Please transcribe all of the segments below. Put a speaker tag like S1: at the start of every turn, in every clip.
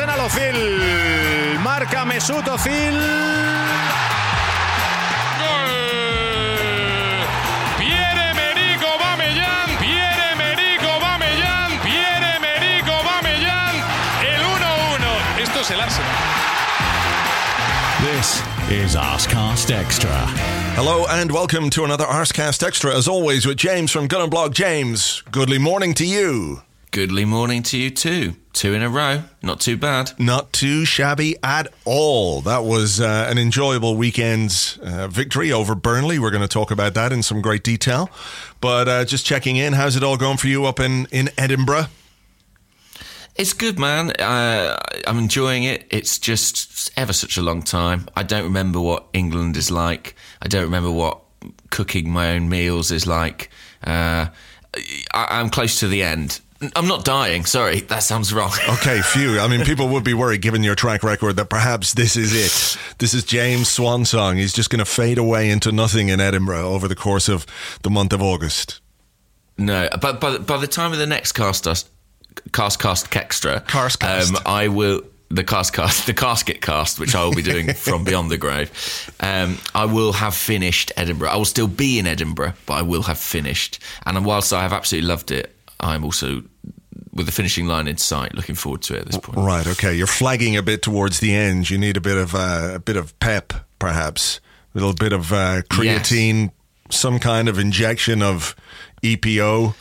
S1: el gol Arsenal Ozil. Marca Mesut Ozil.
S2: Pierre-Emerick Aubameyang, Pierre-Emerick Aubameyang, Pierre-Emerick Aubameyang, el 1-1. Esto es el Arsenal.
S3: This is Arscast Extra.
S4: Hello and welcome to another Arscast Extra, as always, with James from Gunnerblog. James, goodly morning to you.
S5: Goodly morning to you too. Two in a row. Not too bad.
S4: Not too shabby at all. That was uh, an enjoyable weekend's uh, victory over Burnley. We're going to talk about that in some great detail. But uh, just checking in, how's it all going for you up in, in Edinburgh?
S5: It's good, man. Uh, I'm enjoying it. It's just ever such a long time. I don't remember what England is like. I don't remember what cooking my own meals is like. Uh, I, I'm close to the end. I'm not dying. Sorry, that sounds wrong.
S4: Okay, phew. I mean, people would be worried, given your track record, that perhaps this is it. This is James' swan song. He's just going to fade away into nothing in Edinburgh over the course of the month of August.
S5: No, but by, by the time of the next cast, us, cast cast extra,
S4: Cast cast.
S5: um, I will the cast cast the casket cast, which I will be doing from beyond the grave. Um, I will have finished Edinburgh. I will still be in Edinburgh, but I will have finished. And whilst I have absolutely loved it, I'm also with the finishing line in sight, looking forward to it at this point.
S4: Right. Okay. You're flagging a bit towards the end. You need a bit of uh, a bit of pep, perhaps a little bit of uh, creatine, some kind of injection of EPO,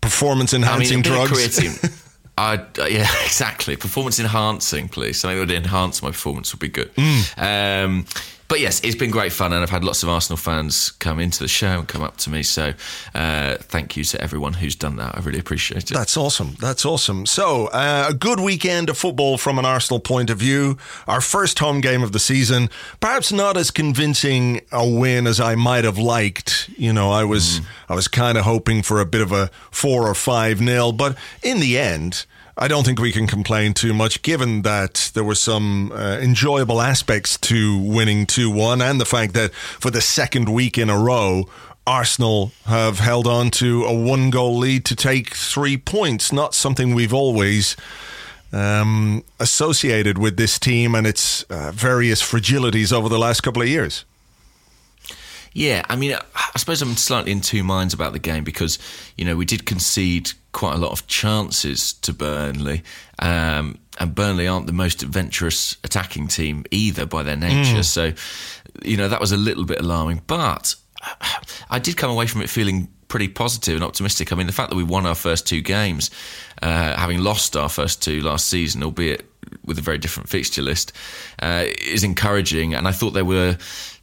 S4: performance
S5: I mean,
S4: enhancing drugs.
S5: creatine. I, uh, yeah, exactly. Performance enhancing, please. Something that would enhance my performance would be good.
S4: Mm.
S5: Um, but yes, it's been great fun, and I've had lots of Arsenal fans come into the show and come up to me. So uh, thank you to everyone who's done that. I really appreciate it.
S4: That's awesome. That's awesome. So, uh, a good weekend of football from an Arsenal point of view. Our first home game of the season. Perhaps not as convincing a win as I might have liked. You know, I was I was kind of hoping for a bit of a four or five nil, but in the end. I don't think we can complain too much, given that there were some uh, enjoyable aspects to winning 2 1 and the fact that for the second week in a row, Arsenal have held on to a one goal lead to take three points. Not something we've always um, associated with this team and its uh, various fragilities over the last couple of years.
S5: Yeah, I mean, I suppose I'm slightly in two minds about the game because, you know, we did concede quite a lot of chances to Burnley. Um, and Burnley aren't the most adventurous attacking team either by their nature. So, you know, that was a little bit alarming. But I did come away from it feeling pretty positive and optimistic. I mean, the fact that we won our first two games, uh, having lost our first two last season, albeit with a very different fixture list, uh, is encouraging. And I thought there were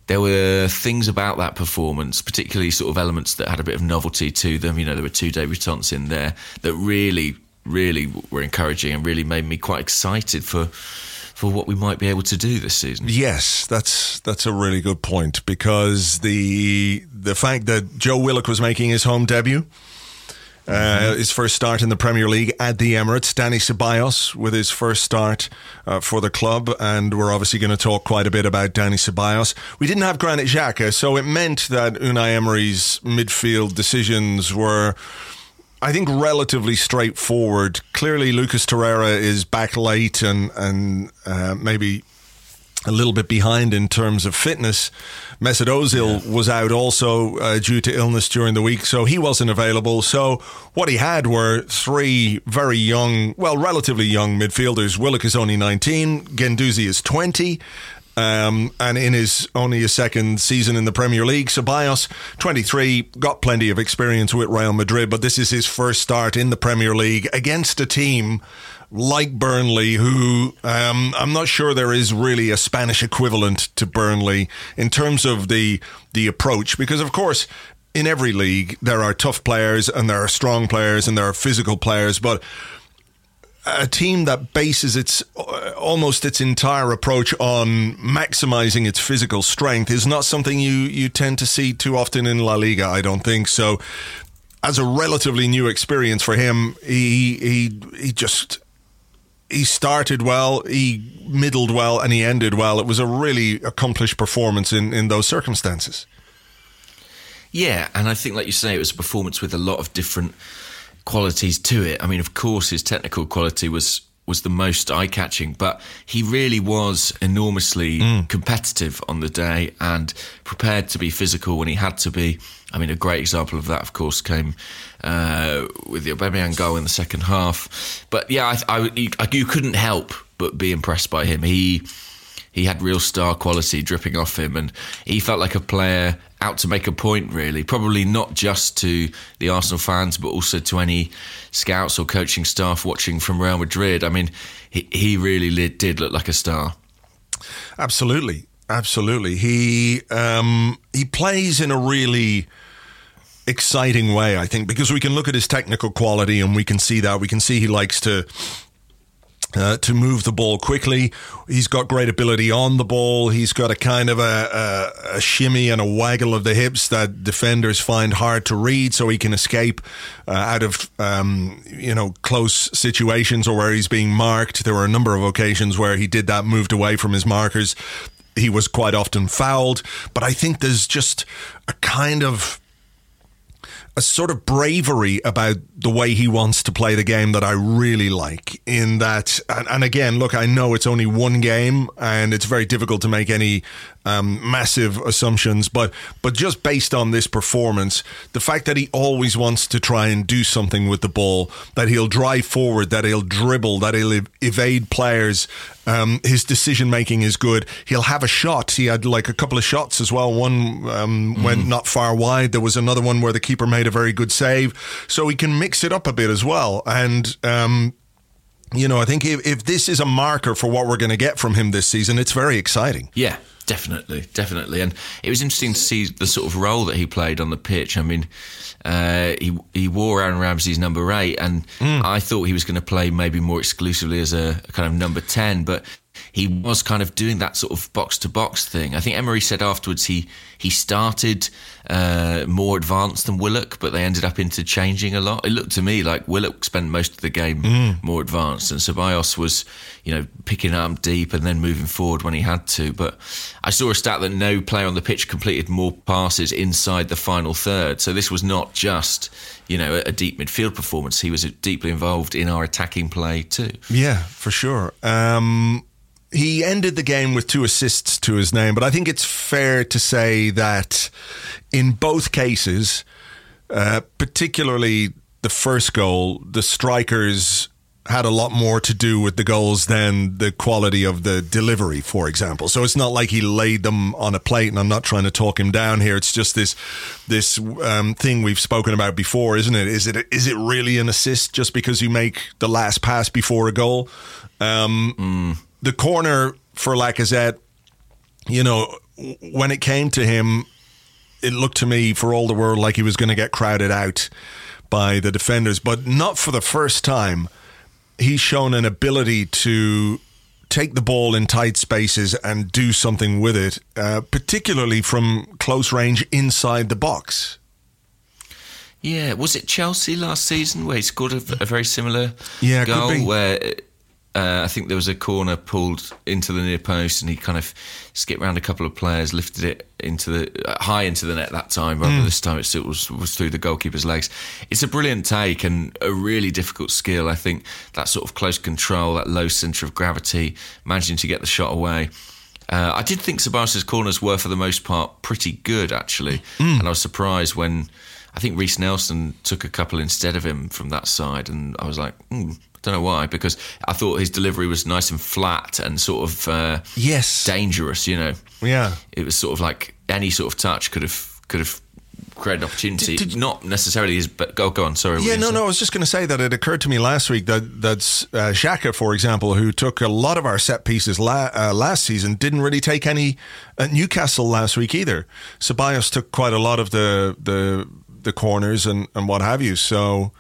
S5: there were things about that performance, particularly sort of elements that had a bit of novelty to them. You know, there were two debutants in there that really, really were encouraging and really made me quite excited for for what we might be able to do this season.
S4: Yes, that's that's a really good point because the the fact that Joe Willock was making his home debut, uh, his first start in the Premier League at the Emirates, Dani Ceballos with his first start uh, for the club, and we're obviously going to talk quite a bit about Dani Ceballos. We didn't have Granit Xhaka, so it meant that Unai Emery's midfield decisions were. I think relatively straightforward. Clearly, Lucas Torreira is back late and and uh, maybe a little bit behind in terms of fitness. Mesut Ozil was out also uh, due to illness during the week, so he wasn't available. So what he had were three very young, well, relatively young midfielders. Willock is only 19, Guendouzi is 20. Um, and in his only his second season in the Premier League, Ceballos, 23, got plenty of experience with Real Madrid, but this is his first start in the Premier League against a team like Burnley, who um, I'm not sure there is really a Spanish equivalent to Burnley in terms of the the approach, because of course. In every league, there are tough players and there are strong players and there are physical players, but a team that bases its uh, almost its entire approach on maximizing its physical strength is not something you you tend to see too often in La Liga. I don't think so. As a relatively new experience for him, he he he just he started well, he middled well, and he ended well. It was a really accomplished performance in in those circumstances.
S5: Yeah, and I think, like you say, it was a performance with a lot of different qualities to it. I mean, of course, his technical quality was was the most eye catching, but he really was enormously mm. competitive on the day and prepared to be physical when he had to be. I mean, a great example of that, of course, came uh, with the Aubameyang goal in the second half. But yeah, I, I, you couldn't help but be impressed by him. He he had real star quality dripping off him, and he felt like a player out to make a point, really. Probably not just to the Arsenal fans, but also to any scouts or coaching staff watching from Real Madrid. I mean, he, he really did look like a star.
S4: Absolutely, absolutely. He um, he plays in a really exciting way, I think, because we can look at his technical quality and we can see that. We can see he likes to uh, to move the ball quickly. He's got great ability on the ball. He's got a kind of a, a, a, shimmy and a waggle of the hips that defenders find hard to read, so he can escape uh, out of um, you know close situations or where he's being marked. There were a number of occasions where he did that, moved away from his markers. He was quite often fouled, but I think there's just a kind of a sort of bravery about the way he wants to play the game that I really like. In that, and, and again, look, I know it's only one game and it's very difficult to make any um, massive assumptions, but but just based on this performance, the fact that he always wants to try and do something with the ball, that he'll drive forward, that he'll dribble, that he'll ev- evade players. Um, his decision making is good. He'll have a shot. He had like a couple of shots as well. One um, mm. went not far wide. There was another one where the keeper made a very good save. So he can mix it up a bit as well. And um, you know, I think if, if this is a marker for what we're going to get from him this season, it's very exciting.
S5: Yeah, Definitely, definitely, and it was interesting to see the sort of role that he played on the pitch. I mean, uh, he he wore Aaron Ramsey's number eight, and mm. I thought he was going to play maybe more exclusively as a, a kind of number ten, but he was kind of doing that sort of box to box thing. I think Emery said afterwards he he started uh, more advanced than Willock, but they ended up interchanging a lot. It looked to me like Willock spent most of the game mm. more advanced, and Ceballos was you know picking up deep and then moving forward when he had to. But I saw a stat that no player on the pitch completed more passes inside the final third. So this was not just you know a deep midfield performance. He was deeply involved in our attacking play too.
S4: Yeah, for sure. Um, he ended the game with two assists to his name, but I think it's fair to say that in both cases, uh, particularly the first goal, the strikers had a lot more to do with the goals than the quality of the delivery, for example. So it's not like he laid them on a plate, and I'm not trying to talk him down here. It's just this this um, thing we've spoken about before, isn't it? Is it is it really an assist just because you make the last pass before a goal? Um, mm the corner for Lacazette, you know, when it came to him, it looked to me for all the world like he was going to get crowded out by the defenders, but not for the first time. He's shown an ability to take the ball in tight spaces and do something with it, uh, particularly from close range inside the box.
S5: Yeah, was it Chelsea last season where he scored a, a very similar
S4: yeah,
S5: goal where uh, I think there was a corner pulled into the near post, and he kind of skipped around a couple of players, lifted it into the uh, high into the net that time. Rather mm. this time, it was was through the goalkeeper's legs. It's a brilliant take and a really difficult skill. I think that sort of close control, that low centre of gravity, managing to get the shot away. Uh, I did think Ceballos' corners were, for the most part, pretty good actually, mm. and I was surprised when. I think Reiss Nelson took a couple instead of him from that side, and I was like, mm, don't know why, because I thought his delivery was nice and flat and sort of uh,
S4: yes
S5: dangerous. You know,
S4: yeah,
S5: it was sort of like any sort of touch could have could have created an opportunity. Did, did, Not necessarily his, but go, go on. Sorry.
S4: Yeah, no, no. I was just going to say that it occurred to me last week that that's uh, Xhaka, for example, who took a lot of our set pieces la- uh, last season, didn't really take any at Newcastle last week either. Ceballos took quite a lot of the the the corners and and what have you. So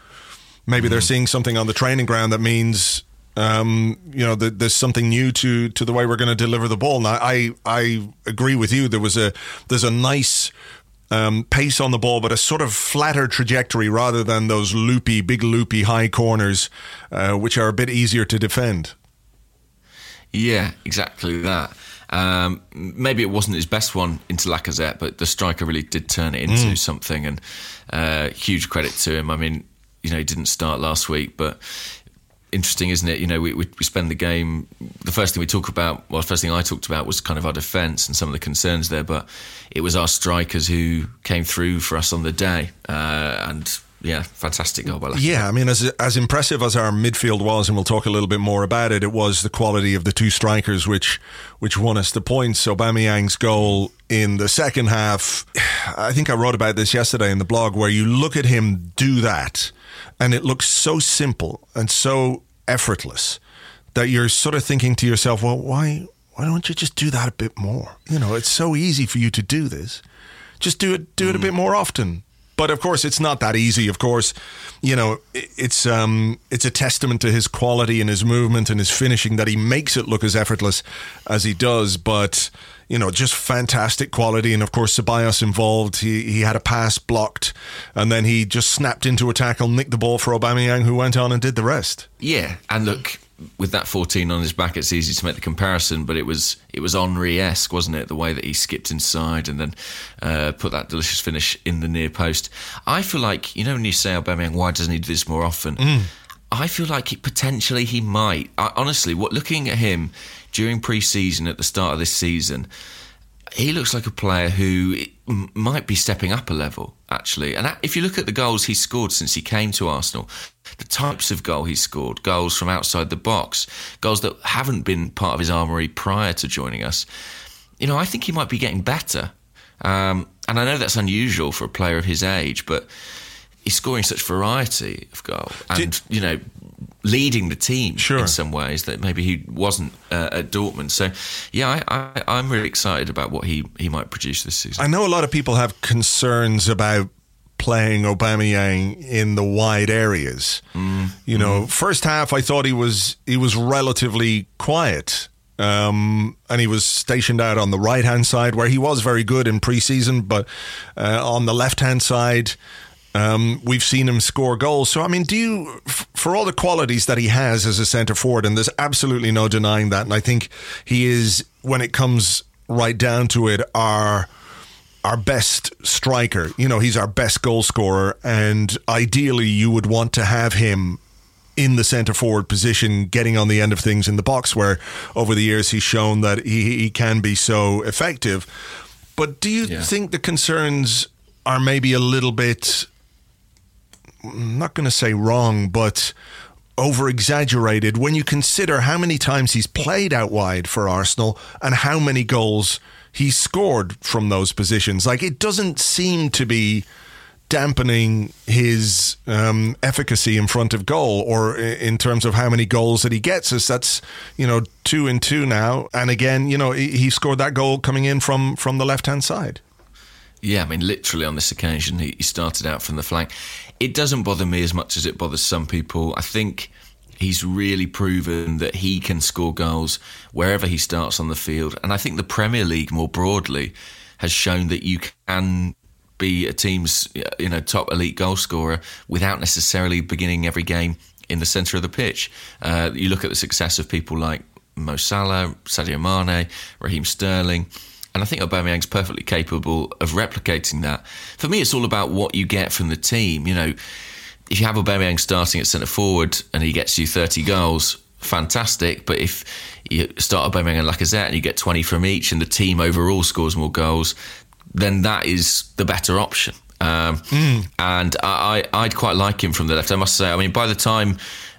S4: maybe mm. they're seeing something on the training ground that means um, you know, the, there's something new to to the way we're going to deliver the ball. Now, I I agree with you. There was a there's a nice um, pace on the ball, but a sort of flatter trajectory rather than those loopy, big loopy high corners, uh, which are a bit easier to defend.
S5: Yeah, exactly that. Um, maybe it wasn't his best one into Lacazette, but the striker really did turn it into mm. something, and uh, huge credit to him. I mean, you know, he didn't start last week, but interesting, isn't it? You know, we, we, we spend the game. The first thing we talk about, well, the first thing I talked about was kind of our defence and some of the concerns there. But it was our strikers who came through for us on the day, uh, and yeah, fantastic goal by
S4: Yeah, I mean, as as impressive as our midfield was, and we'll talk a little bit more about it. It was the quality of the two strikers which which won us the points. So Aubameyang's goal in the second half. I think I wrote about this yesterday in the blog, where you look at him do that and it looks so simple and so effortless that you're sort of thinking to yourself, well, why why don't you just do that a bit more? You know, it's so easy for you to do this. Just do it do mm. it a bit more often. But of course, it's not that easy. Of course, you know it's um, it's a testament to his quality and his movement and his finishing that he makes it look as effortless as he does. But you know, just fantastic quality. And of course, Ceballos involved. He, he had a pass blocked, and then he just snapped into a tackle, nicked the ball for Aubameyang, who went on and did the rest.
S5: Yeah, and look, with that 14 on his back, it's easy to make the comparison, but it was it was Henry-esque, wasn't it? The way that he skipped inside and then uh, put that delicious finish in the near post. I feel like, you know, when you say Aubameyang, why doesn't he do this more often? Mm. I feel like he, potentially he might. I, honestly, what looking at him during pre-season at the start of this season, he looks like a player who might be stepping up a level actually. And if you look at the goals he's scored since he came to Arsenal, the types of goal he's scored, goals from outside the box, goals that haven't been part of his armory prior to joining us, you know, I think he might be getting better. Um, and I know that's unusual for a player of his age, but he's scoring such variety of goal and you know leading the team sure. in some ways that maybe he wasn't uh, at Dortmund. So, yeah, I, I, am really excited about what he, he might produce this season.
S4: I know a lot of people have concerns about playing Aubameyang in the wide areas. Mm. You know, mm. first half I thought he was he was relatively quiet. Um, and he was stationed out on the right hand side where he was very good in preseason, but uh, on the left hand side, um, we've seen him score goals. So, I mean, do you, for all the qualities that he has as a centre forward, and there's absolutely no denying that, and I think he is, when it comes right down to it, our our best striker. You know, he's our best goal scorer, and ideally, you would want to have him in the centre forward position, getting on the end of things in the box, where over the years he's shown that he, he can be so effective. But do you yeah. think the concerns are maybe a little bit I'm not going to say wrong, but over exaggerated when you consider how many times he's played out wide for Arsenal and how many goals he scored from those positions. Like it doesn't seem to be dampening his um, efficacy in front of goal or in terms of how many goals that he gets us that's you know two and two now and again you know he scored that goal coming in from from the left hand side
S5: yeah, I mean, literally on this occasion, he, started out from the flank. It doesn't bother me as much as it bothers some people. I think he's really proven that he can score goals wherever he starts on the field. And I think the Premier League more broadly has shown that you can be a team's you know top elite goal scorer without necessarily beginning every game in the centre of the pitch. Uh, you look at the success of people like Mo Salah, Sadio Mane, Raheem Sterling. And I think Aubameyang's perfectly capable of replicating that. For me, it's all about what you get from the team. You know, if you have Aubameyang starting at centre forward and he gets you 30 goals, fantastic. But if you start Aubameyang and Lacazette and you get 20 from each and the team overall scores more goals, then that is the better option. Um, mm. And I, I'd quite like him from the left. I must say, I mean, by the time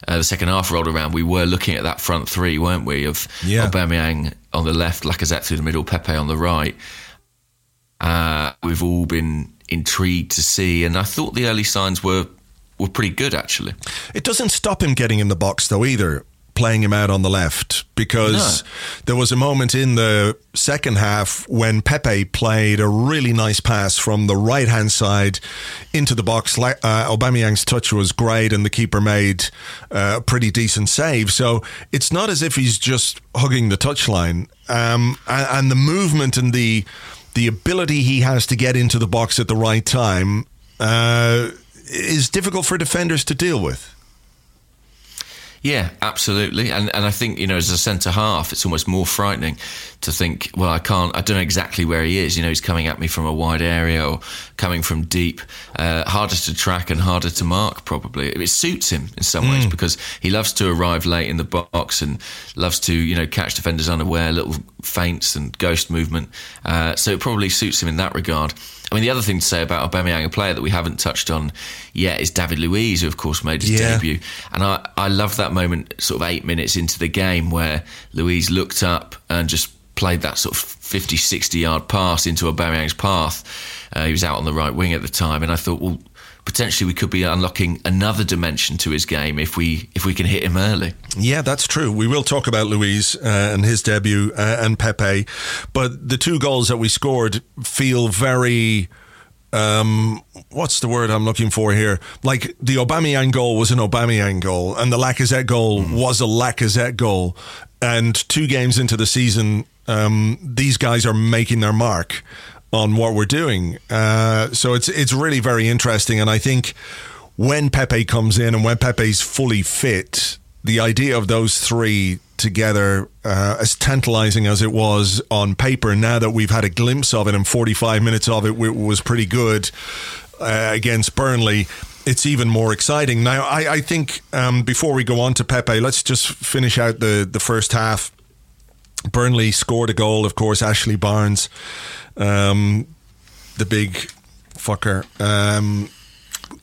S5: uh, the second half rolled around, we were looking at that front three, weren't we? Of yeah. Aubameyang on the left, Lacazette through the middle, Pepe on the right. Uh, we've all been intrigued to see. And I thought the early signs were were pretty good actually.
S4: It doesn't stop him getting in the box though either playing him out on the left because no. there was a moment in the second half when Pepe played a really nice pass from the right hand side into the box. Uh, Aubameyang's touch was great and the keeper made uh, a pretty decent save. So it's not as if he's just hugging the touchline. Um, and, and the movement and the the ability he has to get into the box at the right time uh, is difficult for defenders to deal with.
S5: Yeah, absolutely. And and I think, you know, as a centre half, it's almost more frightening to think, well, I can't, I don't know exactly where he is. You know, he's coming at me from a wide area or coming from deep. Uh, harder to track and harder to mark, probably. It suits him in some mm. ways because he loves to arrive late in the box and loves to, you know, catch defenders unaware, little feints and ghost movement. Uh, so it probably suits him in that regard. I mean, the other thing to say about Aubameyang, a player that we haven't touched on yet, is David Luiz, who of course made his yeah. debut. And I, I love that moment, sort of eight minutes into the game, where Luiz looked up and just played that sort of 50, 60 yard pass into Aubameyang's path. Uh, he was out on the right wing at the time, and I thought, well, potentially we could be unlocking another dimension to his game if we if we can hit him early.
S4: Yeah, that's true. We will talk about Luiz uh, and his debut uh, and Pepe, but the two goals that we scored feel very. Um, what's the word I'm looking for here? Like the Aubameyang goal was an Aubameyang goal, and the Lacazette goal mm. was a Lacazette goal. And two games into the season, um, these guys are making their mark on what we're doing. Uh, so it's it's really very interesting, and I think when Pepe comes in and when Pepe's fully fit, the idea of those three together, uh, as tantalizing as it was on paper, now that we've had a glimpse of it and 45 minutes of it was pretty good uh, against Burnley. It's even more exciting. Now, I, I think um, before we go on to Pepe, let's just finish out the, the first half. Burnley scored a goal, of course, Ashley Barnes um, the big fucker. Um,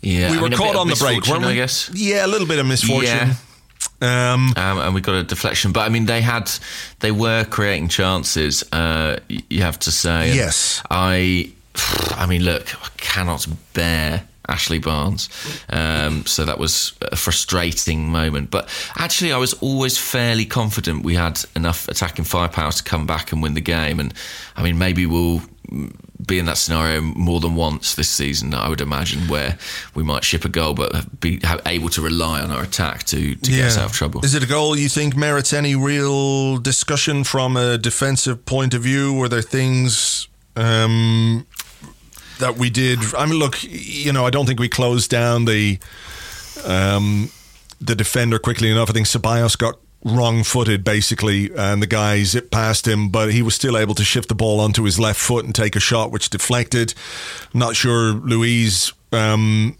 S5: yeah,
S4: we were caught on the break, weren't we?
S5: I guess.
S4: Yeah, a little bit of misfortune. Yeah.
S5: Um, um, and we got a deflection, but I mean, they had, they were creating chances. Uh, you have to say.
S4: Yes.
S5: I, I mean, look, I cannot bear Ashley Barnes. Um, so that was a frustrating moment. But actually, I was always fairly confident we had enough attacking firepower to come back and win the game. And I mean, maybe we'll be in that scenario more than once this season, I would imagine, where we might ship a goal but be able to rely on our attack to, to yeah. get us out of trouble.
S4: Is it a goal you think merits any real discussion from a defensive point of view? Were there things um, that we did. I mean, look, you know, I don't think we closed down the um, the defender quickly enough. I think Ceballos got wrong footed basically, and the guy zipped past him, but he was still able to shift the ball onto his left foot and take a shot which deflected. not sure Luiz. Um,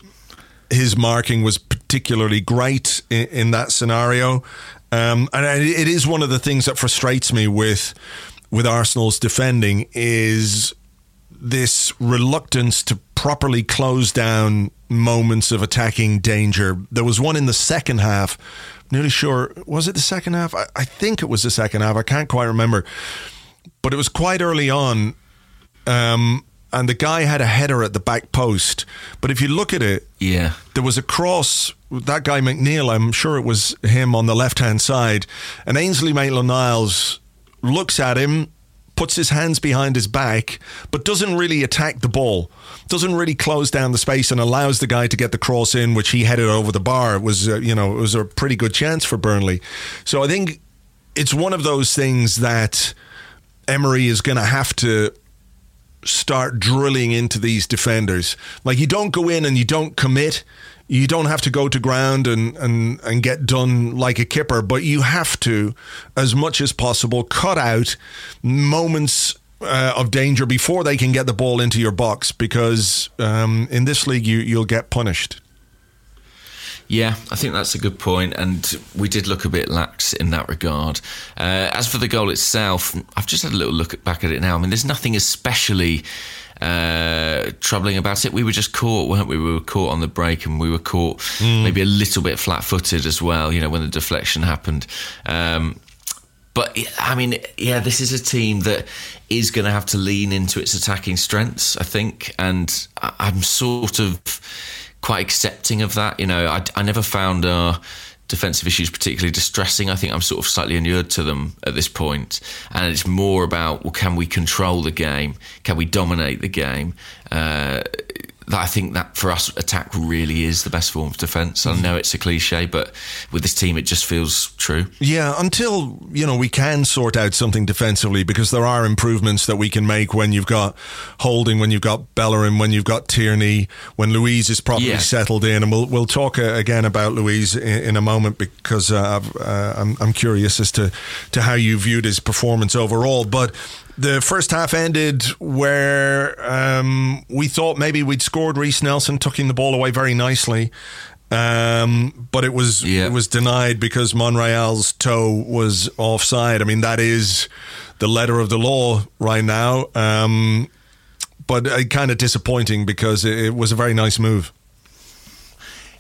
S4: his marking was particularly great in, in that scenario, um, and it is one of the things that frustrates me with with Arsenal's defending is this reluctance to properly close down moments of attacking danger. There was one in the second half. I'm nearly sure was it the second half? I, I, think it was the second half. I can't quite remember, but it was quite early on. Um, and the guy had a header at the back post. But if you look at it,
S5: yeah,
S4: there was a cross. That guy McNeil, I'm sure it was him on the left hand side, and Ainsley Maitland-Niles looks at him puts his hands behind his back, but doesn't really attack the ball, doesn't really close down the space and allows the guy to get the cross in, which he headed over the bar. It was, uh, you know, it was a pretty good chance for Burnley. So I think it's one of those things that Emery is going to have to start drilling into these defenders. Like you don't go in and you don't commit you don't have to go to ground and, and, and get done like a kipper, but you have to, as much as possible, cut out moments uh, of danger before they can get the ball into your box because um, in this league you, you'll get punished.
S5: Yeah, I think that's a good point, and we did look a bit lax in that regard. Uh, as for the goal itself, I've just had a little look back at it now. I mean, there's nothing especially uh, troubling about it. We were just caught, weren't we? We were caught on the break, and we were caught mm. maybe a little bit flat-footed as well. You know, when the deflection happened. Um, but I mean, yeah, this is a team that is going to have to lean into its attacking strengths, I think, and I'm sort of quite accepting of that. You know, I, I never found our defensive issues particularly distressing. I think I'm sort of slightly inured to them at this point, and it's more about well, can we control the game? Can we dominate the game? Uh, that I think that for us, attack really is the best form of defence. I know it's a cliche, but with this team, it just feels true.
S4: Yeah, until you know we can sort out something defensively, because there are improvements that we can make when you've got Holding, when you've got Bellerin, when you've got Tierney, when Luiz is properly yeah. settled in, and we'll we'll talk uh, again about Luiz in, in a moment because uh, uh, I'm I'm curious as to to how you viewed his performance overall, but the first half ended where um, we thought maybe we'd scored Reiss Nelson, tucking the ball away very nicely. Um, but it was it was denied because Monreal's toe was offside. I mean, that is the letter of the law right now. Um, but uh, kind of disappointing because it, it was a very nice move.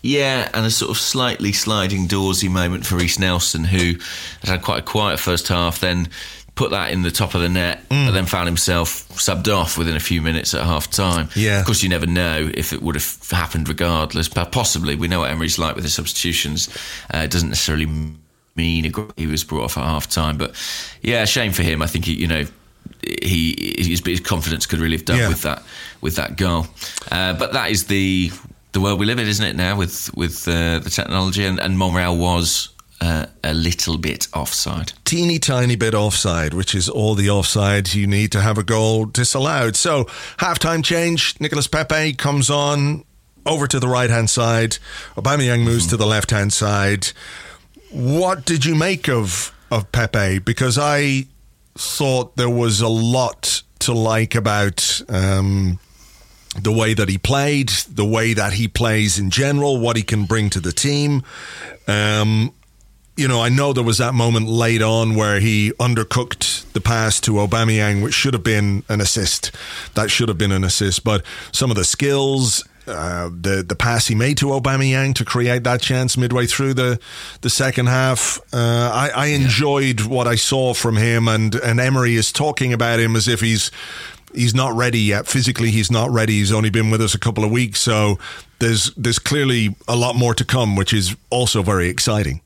S5: Yeah, and a sort of slightly sliding doorsy moment for Reiss Nelson, who had quite a quiet first half, then put that in the top of the net, mm. but then found himself subbed off within a few minutes at half time.
S4: Yeah.
S5: Of course, you never know if it would have happened regardless, but possibly. We know what Emery's like with the substitutions. Uh, it doesn't necessarily mean he was brought off at half time, but yeah, shame for him. I think he, you know, he his, his confidence could really have done yeah. with that with that goal. Uh, but that is the the world we live in, isn't it? Now with with uh, the technology, and, and Monreal was uh, a little bit offside.
S4: Teeny tiny bit offside, which is all the offside you need to have a goal disallowed. So, halftime change. Nicolas Pepe comes on over to the right hand side. Aubameyang moves mm-hmm. to the left hand side. What did you make of of Pepe? Because I thought there was a lot to like about. Um, the way that he played, the way that he plays in general, what he can bring to the team. Um, you know, I know there was that moment late on where he undercooked the pass to Aubameyang, which should have been an assist. That should have been an assist. But some of the skills, uh, the the pass he made to Aubameyang to create that chance midway through the the second half, uh, I, I, enjoyed what I saw from him. And and Emery is talking about him as if he's he's not ready yet. Physically, he's not ready. He's only been with us a couple of weeks, so there's there's clearly a lot more to come, which is also very exciting.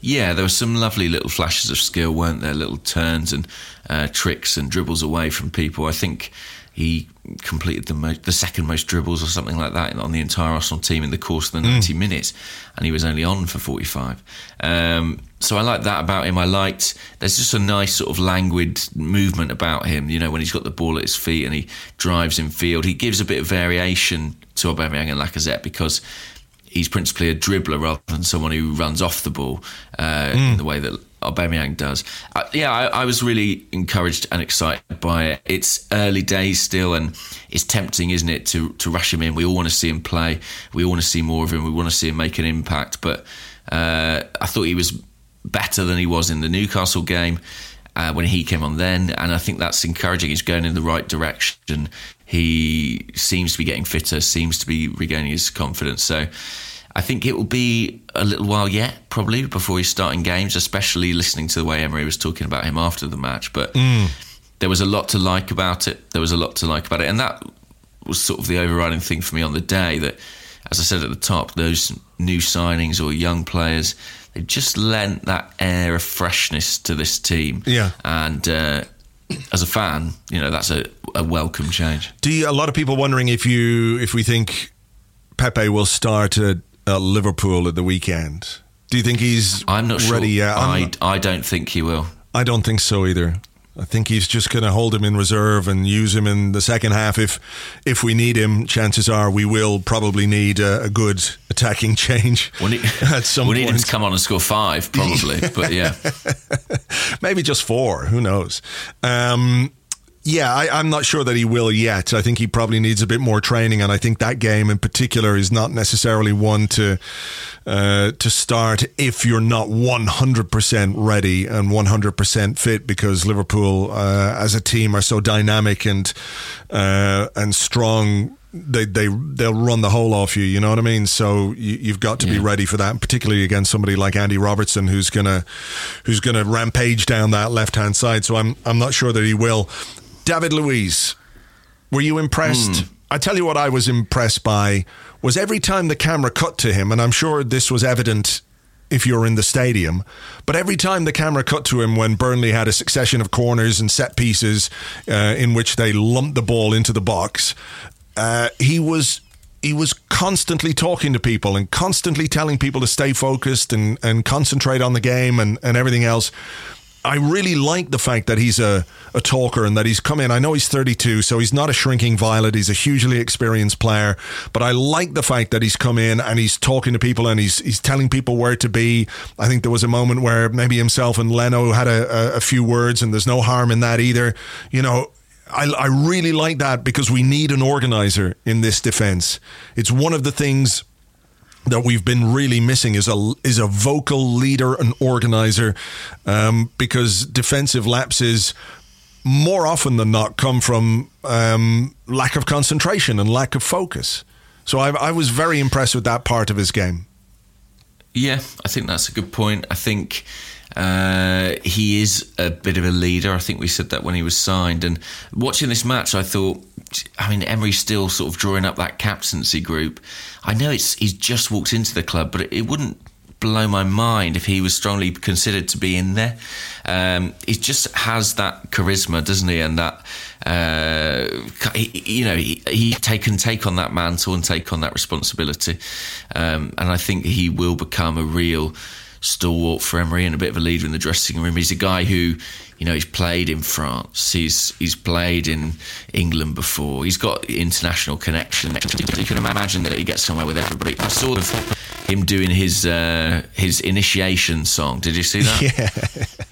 S5: Yeah, there were some lovely little flashes of skill, weren't there? Little turns and uh, tricks and dribbles away from people. I think he completed the mo- the second most dribbles or something like that on the entire Arsenal team in the course of the 90 mm. minutes, and he was only on for 45. Um, so I like that about him. I liked there's just a nice sort of languid movement about him. You know, when he's got the ball at his feet and he drives in field, he gives a bit of variation to Aubameyang and Lacazette because he's principally a dribbler rather than someone who runs off the ball uh, mm. in the way that Aubameyang does. Uh, yeah, I, I, was really encouraged and excited by it. It's early days still, and it's tempting, isn't it, to to rush him in? We all want to see him play. We all want to see more of him. We want to see him make an impact. But uh, I thought he was better than he was in the Newcastle game. Uh, when he came on then, and I think that's encouraging. He's going in the right direction. He seems to be getting fitter, seems to be regaining his confidence. So I think it will be a little while yet, probably, before he's starting games, especially listening to the way Emery was talking about him after the match. But mm. there was a lot to like about it. There was a lot to like about it. And that was sort of the overriding thing for me on the day that, as I said at the top, those new signings or young players, they just lent that air of freshness to this team.
S4: Yeah.
S5: And, uh, as a fan, you know that's a, a welcome change.
S4: Do you, a lot of people wondering if you if we think Pepe will start at, at Liverpool at the weekend? Do you think he's
S5: I'm not
S4: ready
S5: sure.
S4: yet?
S5: I, I don't think he will.
S4: I don't think so either. I think he's just going to hold him in reserve and use him in the second half. If if we need him, chances are we will probably need a, a good attacking change
S5: we need, at some we need him to come on and score five, probably. but yeah,
S4: maybe just four. Who knows? Um, yeah, I, am not sure that he will yet. I think he probably needs a bit more training, and I think that game in particular is not necessarily one to uh, to start if you're not 100% ready and 100% fit, because Liverpool uh, as a team are so dynamic and uh, and strong they they they'll run the whole off you. You know what I mean? So you, have got to be ready for that, particularly against somebody like Andy Robertson, who's gonna who's gonna rampage down that left hand side. So I'm I'm not sure that he will. David Luiz, were you impressed? Mm. I tell you what, I was impressed by was every time the camera cut to him, and I'm sure this was evident if you're in the stadium. But every time the camera cut to him when Burnley had a succession of corners and set pieces uh, in which they lumped the ball into the box, uh, he was he was constantly talking to people and constantly telling people to stay focused and, and concentrate on the game and, and everything else. I really like the fact that he's a, a talker and that he's come in. I know he's 32, so he's not a shrinking violet. He's a hugely experienced player, but I like the fact that he's come in and he's talking to people and he's he's telling people where to be. I think there was a moment where maybe himself and Leno had a, a, a few words, and there's no harm in that either. You know, I, I really like that because we need an organizer in this defense. It's one of the things that we've been really missing is a is a vocal leader, and organizer, um, because defensive lapses more often than not come from um, lack of concentration and lack of focus. So I, I was very impressed with that part of his game.
S5: Yeah, I think that's a good point. I think uh, he is a bit of a leader. I think we said that when he was signed. And watching this match, I thought, I mean, Emery's still sort of drawing up that captaincy group. I know it's he's just walked into the club, but it, wouldn't blow my mind if he was strongly considered to be in there. Um, he just has that charisma, doesn't he? And that, uh, he, you know, he, he take, can take on that mantle and take on that responsibility. Um, and I think he will become a real stalwart for Emery and a bit of a leader in the dressing room. He's a guy who, you know, he's played in France. He's he's played in England before. He's got international connection. You can imagine that he gets somewhere with everybody. I saw him doing his uh, his initiation song. Did you see that?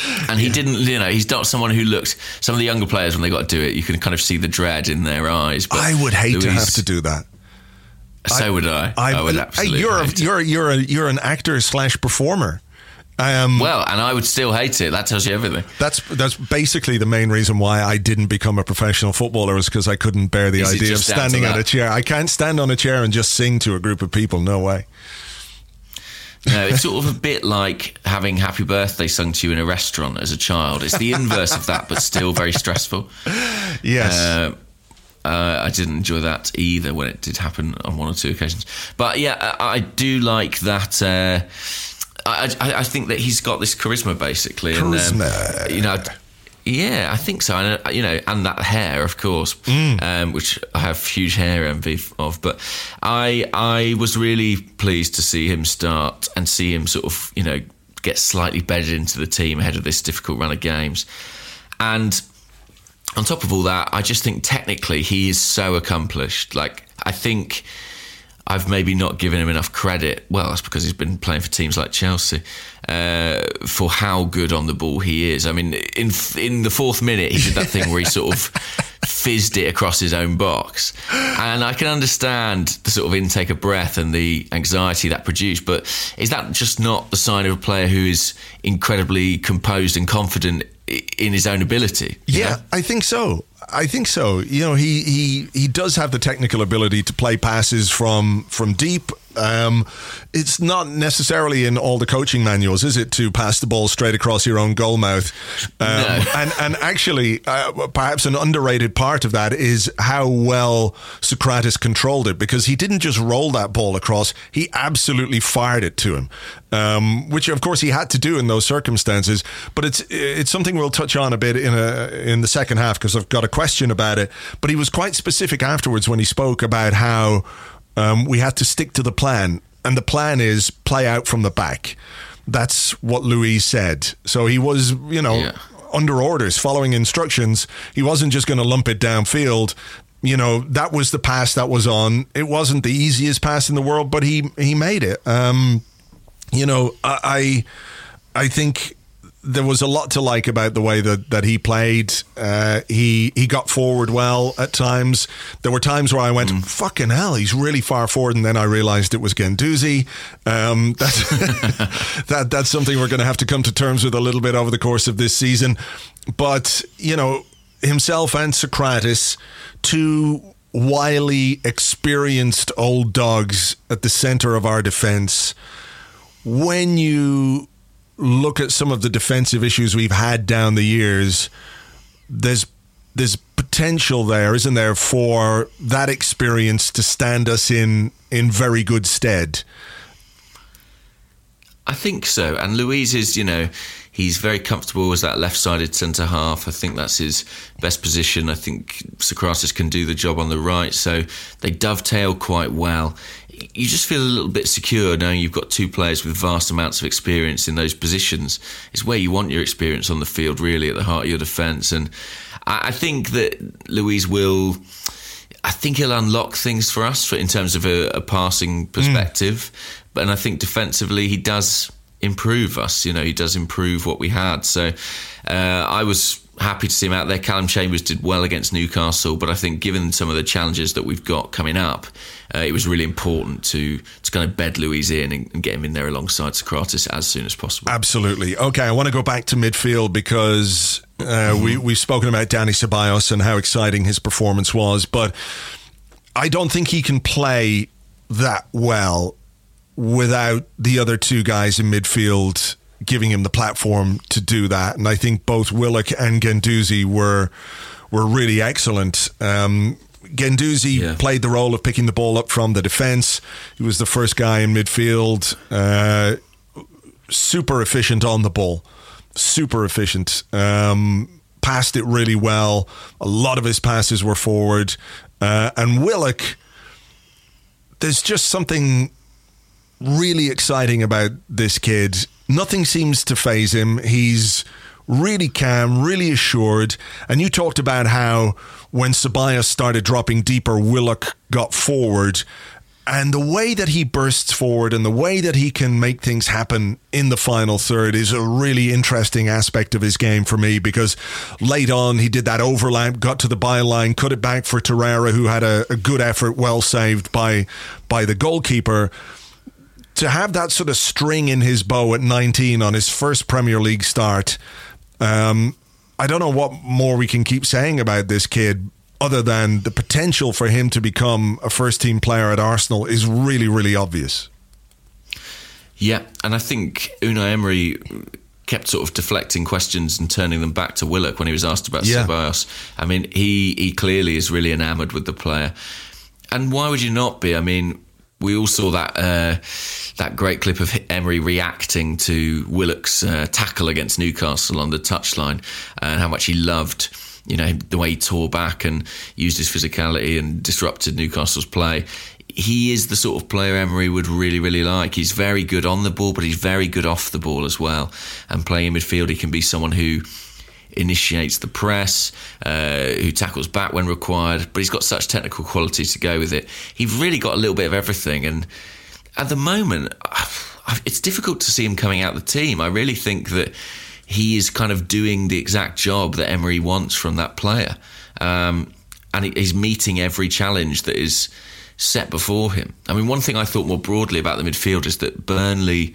S4: Yeah.
S5: And he yeah. didn't, you know, he's not someone who looked. Some of the younger players, when they got to do it, you can kind of see the dread in their eyes.
S4: But I would hate to have to do that.
S5: So I, would I. I, I would absolutely.
S4: You're a, you're you're a, you're an actor slash performer.
S5: Um, well, and I would still hate it. That tells you everything.
S4: That's that's basically the main reason why I didn't become a professional footballer was because I couldn't bear the Is idea of standing on a chair. I can't stand on a chair and just sing to a group of people. No way.
S5: No, it's sort of a bit like having "Happy Birthday" sung to you in a restaurant as a child. It's the inverse of that, but still very stressful.
S4: Yes. Uh,
S5: uh, I didn't enjoy that either when it did happen on one or two occasions. But yeah, I, I do like that. Uh, I, I, I, think that he's got this charisma basically,
S4: charisma.
S5: and um, you know. Yeah, I think so, and uh, you know, and that hair, of course, mm. um, which I have huge hair envy of. But I, I was really pleased to see him start and see him sort of, you know, get slightly bedded into the team ahead of this difficult run of games. And on top of all that, I just think technically he is so accomplished. Like, I think I've maybe not given him enough credit. Well, that's because he's been playing for teams like Chelsea uh, for how good on the ball he is. I mean, in in the fourth minute, he did that thing where he sort of fizzed it across his own box, and I can understand the sort of intake of breath and the anxiety that produced. But is that just not the sign of a player who is incredibly composed and confident in his own ability.
S4: Yeah, know? I think so. I think so. You know, he, he he does have the technical ability to play passes from from deep um, it's not necessarily in all the coaching manuals, is it, to pass the ball straight across your own goal mouth? Um, no. and, and actually, uh, perhaps an underrated part of that is how well Sokratis controlled it because he didn't just roll that ball across, he absolutely fired it to him. Um, which of course he had to do in those circumstances, but it's it's something we'll touch on a bit in a in the second half because I've got a question about it. But he was quite specific afterwards when he spoke about how um, we had to stick to the plan, and the plan is play out from the back. That's what Luiz said. So he was, you know, yeah. under orders, following instructions. He wasn't just going to lump it downfield. You know, that was the pass that was on. It wasn't the easiest pass in the world, but he he made it. Um, you know, I I think there was a lot to like about the way that, that he played. Uh, he he got forward well at times. There were times where I went, mm. "Fucking hell, he's really far forward," and then I realised it was Guendouzi. Um, that's that that's something we're going to have to come to terms with a little bit over the course of this season. But you know, himself and Sokratis, two wily, experienced old dogs at the center of our defense. When you look at some of the defensive issues we've had down the years, there's there's potential there, isn't there, for that experience to stand us in in very good stead.
S5: I think so. And Luiz is, you know, he's very comfortable as that left-sided centre half. I think that's his best position. I think Sokratis can do the job on the right, so they dovetail quite well. You just feel a little bit secure knowing you've got two players with vast amounts of experience in those positions. It's where you want your experience on the field, really, at the heart of your defence. And I think that Luiz will. I think he'll unlock things for us for, in terms of a, a passing perspective. Mm but and I think defensively he does improve us. You know, he does improve what we had. So uh, I was happy to see him out there. Callum Chambers did well against Newcastle, but I think given some of the challenges that we've got coming up, uh, it was really important to to kind of bed Luiz in and, and, get him in there alongside Sokratis as soon as possible.
S4: Absolutely. Okay, I want to go back to midfield because uh, mm-hmm. we we've spoken about Dani Ceballos and how exciting his performance was, but I don't think he can play that well without the other two guys in midfield giving him the platform to do that. And I think both Willock and Guendouzi were were really excellent. Um, Guendouzi yeah. played the role of picking the ball up from the defence. He was the first guy in midfield. Uh, super efficient on the ball. Super efficient. Um, passed it really well. A lot of his passes were forward. Uh, and Willock, there's just something really exciting about this kid. Nothing seems to phase him. He's really calm, really assured. And you talked about how when Ceballos started dropping deeper, Willock got forward. And the way that he bursts forward and the way that he can make things happen in the final third is a really interesting aspect of his game for me because late on he did that overlap, got to the byline, cut it back for Torreira, who had a, a good effort, well saved by by the goalkeeper to have that sort of string in his bow at 19 on his first Premier League start, um, I don't know what more we can keep saying about this kid other than the potential for him to become a first team player at Arsenal is really, really obvious.
S5: Yeah, and I think Unai Emery kept sort of deflecting questions and turning them back to Willock when he was asked about yeah. Ceballos. I mean, he he clearly is really enamoured with the player. And why would you not be? I mean, we all saw that uh, that great clip of Emery reacting to Willock's uh, tackle against Newcastle on the touchline and how much he loved you know the way he tore back and used his physicality and disrupted Newcastle's play. He is the sort of player Emery would really, really like. He's very good on the ball, but he's very good off the ball as well. And playing midfield, he can be someone who initiates the press, uh, who tackles back when required, but he's got such technical quality to go with it. He's really got a little bit of everything. And at the moment, it's difficult to see him coming out the team. I really think that he is kind of doing the exact job that Emery wants from that player. Um, and he's meeting every challenge that is set before him. I mean, one thing I thought more broadly about the midfield is that Burnley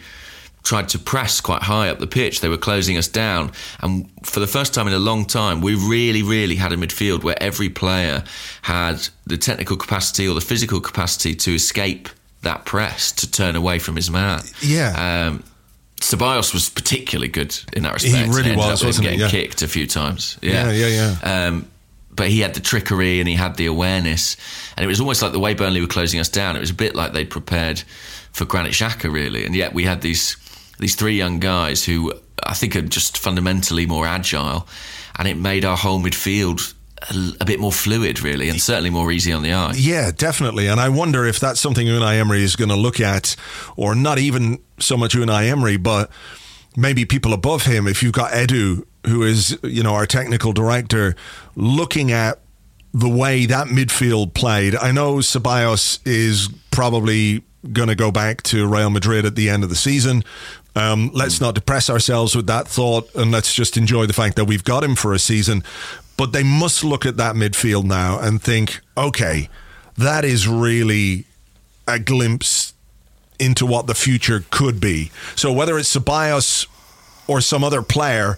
S5: tried to press quite high up the pitch. They were closing us down. And for the first time in a long time, we really, really had a midfield where every player had the technical capacity or the physical capacity to escape that press, to turn away from his man.
S4: Yeah.
S5: Um, Ceballos was particularly good in that respect.
S4: He really was, wasn't
S5: getting
S4: he? Yeah.
S5: kicked a few times.
S4: Yeah, yeah, yeah.
S5: yeah. Um, but he had the trickery and he had the awareness, and it was almost like the way Burnley were closing us down. It was a bit like they'd prepared for Granit Xhaka, really, and yet we had these these three young guys who I think are just fundamentally more agile, and it made our whole midfield a, bit more fluid, really, and certainly more easy on the eye.
S4: Yeah, definitely. And I wonder if that's something Unai Emery is going to look at, or not even so much Unai Emery, but maybe people above him. If you've got Edu, who is you know our technical director, looking at the way that midfield played. I know Ceballos is probably going to go back to Real Madrid at the end of the season. Um, let's not depress ourselves with that thought and let's just enjoy the fact that we've got him for a season. But they must look at that midfield now and think, okay, that is really a glimpse into what the future could be. So whether it's Ceballos or some other player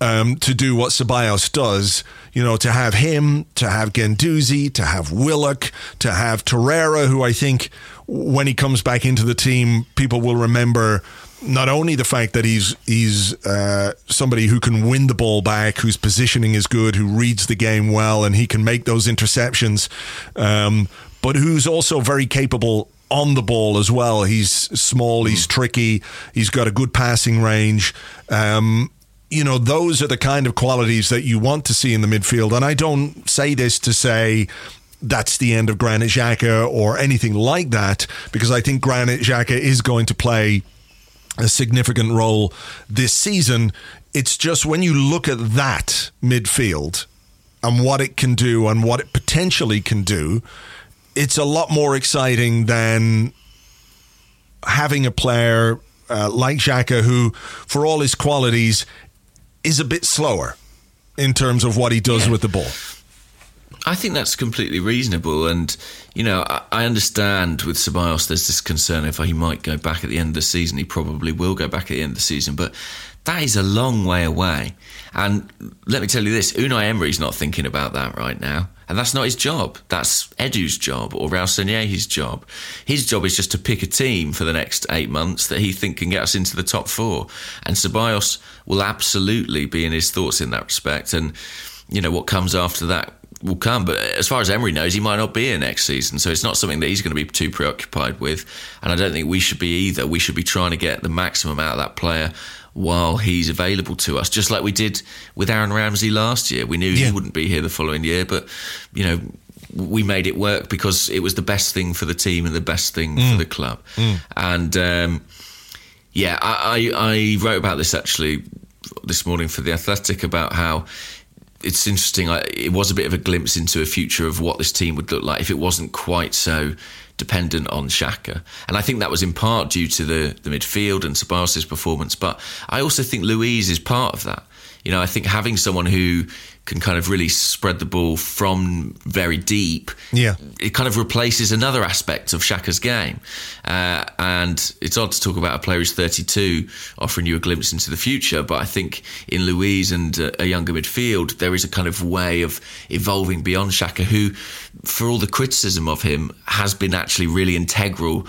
S4: um, to do what Ceballos does, you know, to have him, to have Guendouzi, to have Willock, to have Torreira, who I think when he comes back into the team, people will remember not only the fact that he's he's uh, somebody who can win the ball back, whose positioning is good, who reads the game well, and he can make those interceptions, um, but who's also very capable on the ball as well. He's small, he's tricky, he's got a good passing range. Um, you know, those are the kind of qualities that you want to see in the midfield. And I don't say this to say that's the end of Granit Xhaka or anything like that, because I think Granit Xhaka is going to play a significant role this season. It's just when you look at that midfield and what it can do and what it potentially can do, it's a lot more exciting than having a player uh, like Xhaka who, for all his qualities, is a bit slower in terms of what he does
S5: Yeah.
S4: with the ball.
S5: I think that's completely reasonable, and you know, I, I understand with Ceballos there's this concern if he might go back at the end of the season. He probably will go back at the end of the season, but that is a long way away. And let me tell you this: Unai Emery's not thinking about that right now, and that's not his job. That's Edu's job or Raul Sanllehi's job. His job is just to pick a team for the next eight months that he think can get us into the top four. And Ceballos will absolutely be in his thoughts in that respect. And you know what comes after that will come. But as far as Emery knows, he might not be here next season. So it's not something that he's going to be too preoccupied with. And I don't think we should be either. We should be trying to get the maximum out of that player while he's available to us, just like we did with Aaron Ramsey last year. We knew
S4: Yeah.
S5: he wouldn't be here the following year, but, you know, we made it work because it was the best thing for the team and the best thing for the club. And, um, yeah, I, I, I wrote about this actually this morning for The Athletic about how it's interesting. I, it was a bit of a glimpse into a future of what this team would look like if it wasn't quite so dependent on Xhaka. And I think that was in part due to the, the midfield and Ceballos' performance. But I also think Luiz is part of that. You know, I think having someone who can kind of really spread the ball from very deep,
S4: Yeah.
S5: it kind of replaces another aspect of Xhaka's game. Uh, and it's odd to talk about a player who's 32 offering you a glimpse into the future, but I think in Luiz and uh, a younger midfield, there is a kind of way of evolving beyond Shaka, who, for all the criticism of him, has been actually really integral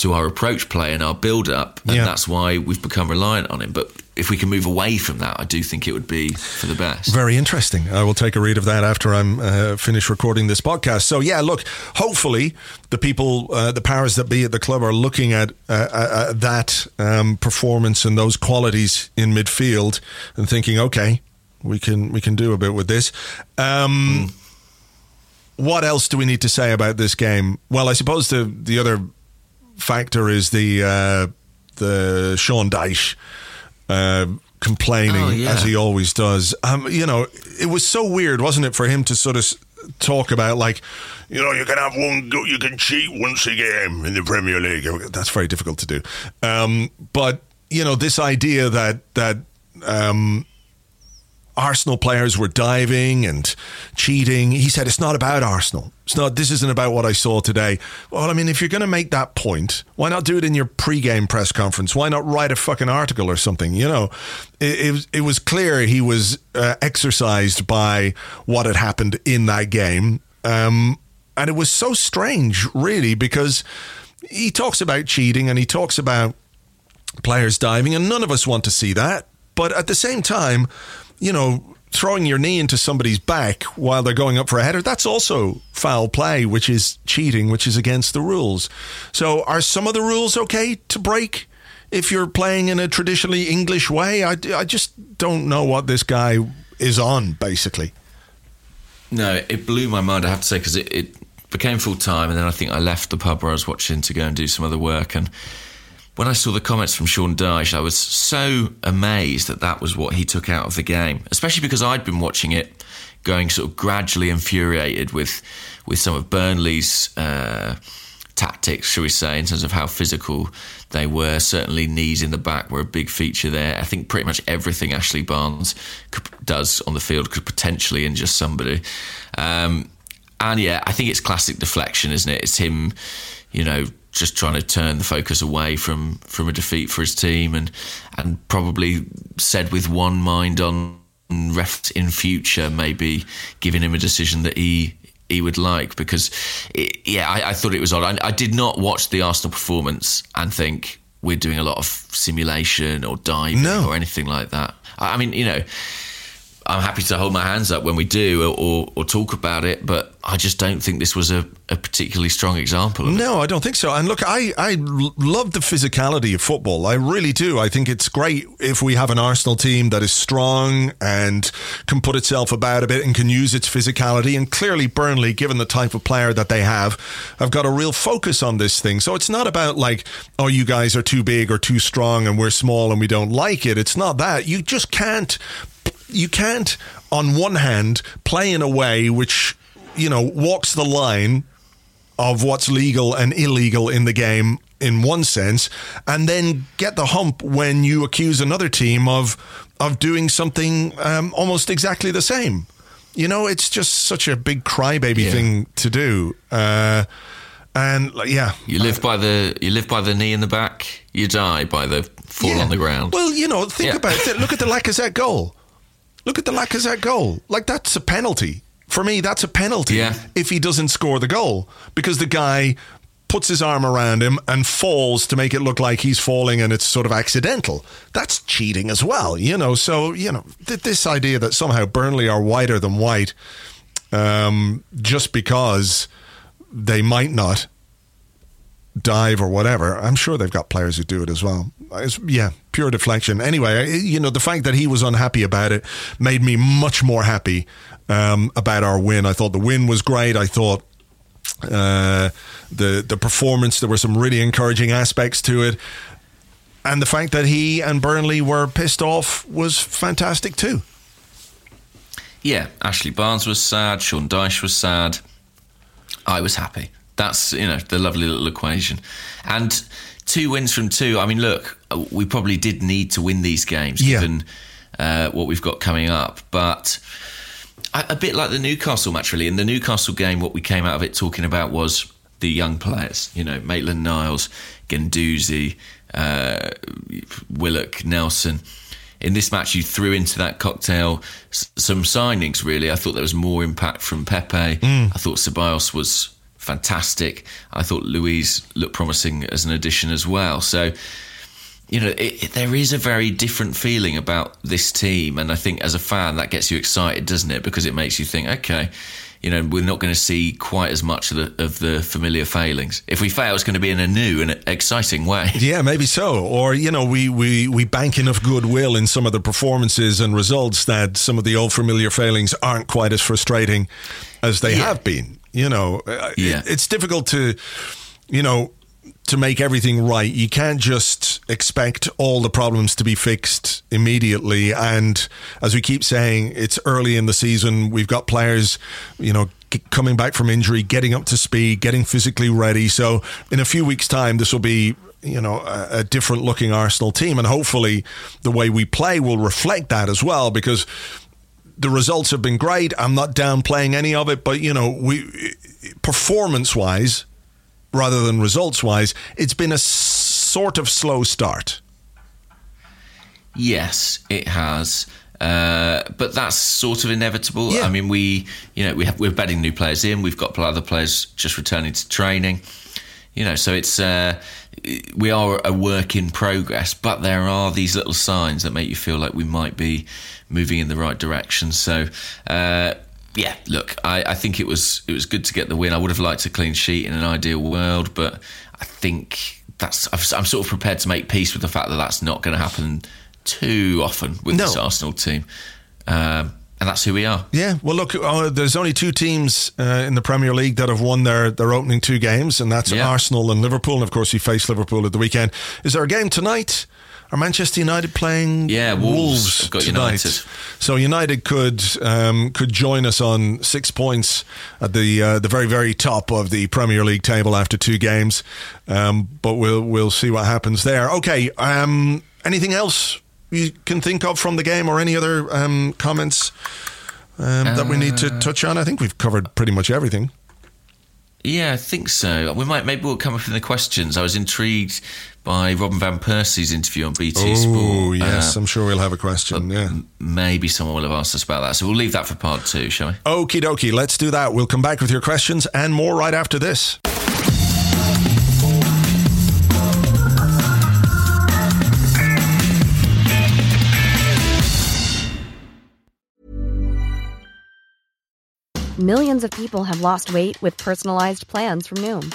S5: to our approach play and our build up. And
S4: Yeah.
S5: that's why we've become reliant on him. But if we can move away from that, I do think it would be for the best.
S4: Very interesting. I will take a read of that after I'm uh, finished recording this podcast. So yeah, look. Hopefully, the people, uh, the powers that be at the club, are looking at uh, uh, uh, that um, performance and those qualities in midfield and thinking, okay, we can we can do a bit with this. Um, What else do we need to say about this game? Well, I suppose the the other factor is the uh, the Sean Dyche uh, complaining
S5: Oh, yeah.
S4: as he always does. Um, you know, it was so weird, wasn't it, for him to sort of talk about like, you know, you can have one, go, you can cheat once a game in the Premier League. That's very difficult to do. Um, but you know, this idea that that um, Arsenal players were diving and cheating. He said it's not about Arsenal. It's not. This isn't about what I saw today. Well, I mean, if you're going to make that point, why not do it in your pre-game press conference? Why not write a fucking article or something? You know, it it, was- it was clear he was uh, exercised by what had happened in that game, um, and it was so strange, really, because he talks about cheating and he talks about players diving, and none of us want to see that. But at the same time, you know, throwing your knee into somebody's back while they're going up for a header, that's also foul play, which is cheating, which is against the rules. So, are some of the rules okay to break if you're playing in a traditionally English way? I, I just don't know what this guy is on, basically.
S5: No, it blew my mind. I have to say because it, it became full time, and then I think I left the pub where I was watching to go and do some other work. And when I saw the comments from Sean Dyche, I was so amazed that that was what he took out of the game, especially because I'd been watching it, going sort of gradually infuriated with with some of Burnley's. Uh, tactics, shall we say, in terms of how physical they were. Certainly, knees in the back were a big feature there. I think pretty much everything Ashley Barnes could, does on the field could potentially injure somebody. Um, and yeah, I think it's classic deflection, isn't it? It's him, you know, just trying to turn the focus away from from a defeat for his team, and and probably said with one mind on refs in future maybe giving him a decision that he he would like because it, yeah I, I, thought it was odd I, I, did not watch the Arsenal performance and think we're doing a lot of simulation or diving no. or anything like that I, I mean you know I'm happy to hold my hands up when we do or, or, or talk about it, but I just don't think this was a, a particularly strong example.
S4: no. I don't think so. And look, I, I love the physicality of football. I really do. I think it's great if we have an Arsenal team that is strong and can put itself about a bit and can use its physicality. And clearly, Burnley, given the type of player that they have, have got a real focus on this thing. So it's not about like, oh, you guys are too big or too strong and we're small and we don't like it. It's not that. You just can't you can't, on one hand, play in a way which, you know, walks the line of what's legal and illegal in the game in one sense, and then get the hump when you accuse another team of of doing something um, almost exactly the same. You know, it's just such a big crybaby yeah. thing to do. Uh, and yeah,
S5: you live by the you live by the knee in the back. You die by the fall yeah. on the ground.
S4: Well, you know, think yeah. about it. Look at the Lacazette goal. Look at the Lacazette goal. Like that's a penalty. For me, that's a penalty yeah. if he doesn't score the goal because the guy puts his arm around him and falls to make it look like he's falling and it's sort of accidental. That's cheating as well, you know. So, you know, th- this idea that somehow Burnley are whiter than white um, just because they might not dive or whatever. I'm sure they've got players who do it as well. It's, yeah, pure deflection. Anyway, you know, the fact that he was unhappy about it made me much more happy um, about our win. I thought the win was great. I thought uh, the the performance there were some really encouraging aspects to it, and the fact that he and Burnley were pissed off was fantastic too.
S5: Yeah, Ashley Barnes was sad. Sean Dyche was sad. I was happy. That's you know the lovely little equation, and two wins from two. I mean, look, we probably did need to win these games yeah. given uh, what we've got coming up, but a, bit like the Newcastle match, really. In the Newcastle game, what we came out of it talking about was the young players. You know, Maitland Niles, Guendouzi, uh, Willock, Nelson in this match, you threw into that cocktail some signings. Really, I thought there was more impact from Pepe. Mm. I thought Ceballos was fantastic. I thought Luiz looked promising as an addition as well. So, you know, it, it, there is a very different feeling about this team, and I think as a fan that gets you excited, doesn't it? Because it makes you think, okay, you know, we're not going to see quite as much of the, of the familiar failings. If we fail, it's going to be in a new and exciting way.
S4: Yeah, maybe so. Or you know, we we we bank enough goodwill in some of the performances and results that some of the old familiar failings aren't quite as frustrating as they yeah. have been. You know, uh, yeah. It, it's difficult to, you know, to make everything right. You can't just expect all the problems to be fixed immediately. And as we keep saying, it's early in the season. We've got players, you know, coming back from injury, getting up to speed, getting physically ready. So in a few weeks' time, this will be you know a, a, different looking Arsenal team, and hopefully the way we play will reflect that as well. Because the results have been great. I'm not downplaying any of it, but you know, we performance wise, rather than results wise, it's been a sort of slow start.
S5: Yes, it has. Uh, but that's sort of inevitable. Yeah. I mean, we, you know, we have, we're betting new players in. We've got other players just returning to training. You know, so it's uh, we are a work in progress, but there are these little signs that make you feel like we might be moving in the right direction. So. Uh, yeah, look, I, I, think it was it was good to get the win. I would have liked a clean sheet in an ideal world, but I think that's I'm sort of prepared to make peace with the fact that that's not going to happen too often with no. this Arsenal team. Um, and that's who we are.
S4: Yeah. Well, look, uh, there's only two teams uh, in the Premier League that have won their, their opening two games, and that's yeah. Arsenal and Liverpool. And of course, we face Liverpool at the weekend. Is there a game tonight? Are Manchester United playing?
S5: Yeah, Wolves, Wolves tonight. United.
S4: So United could um, could join us on six points at the uh, the very very top of the Premier League table after two games. Um, but we'll we'll see what happens there. Okay. Um, anything else you can think of from the game, or any other um, comments um, that we need to uh, touch on? I think we've covered pretty much everything.
S5: Yeah, I think so. We might maybe we'll come up with the questions. I was intrigued by Robin van Persie's interview on BT
S4: Oh,
S5: Sport.
S4: yes,
S5: Uh,
S4: I'm sure we'll have a question. Yeah.
S5: maybe someone will have asked us about that. So we'll leave that for part two, shall we?
S4: Okie dokie, let's do that. We'll come back with your questions and more right after this.
S6: Millions of people have lost weight with personalized plans from Noom,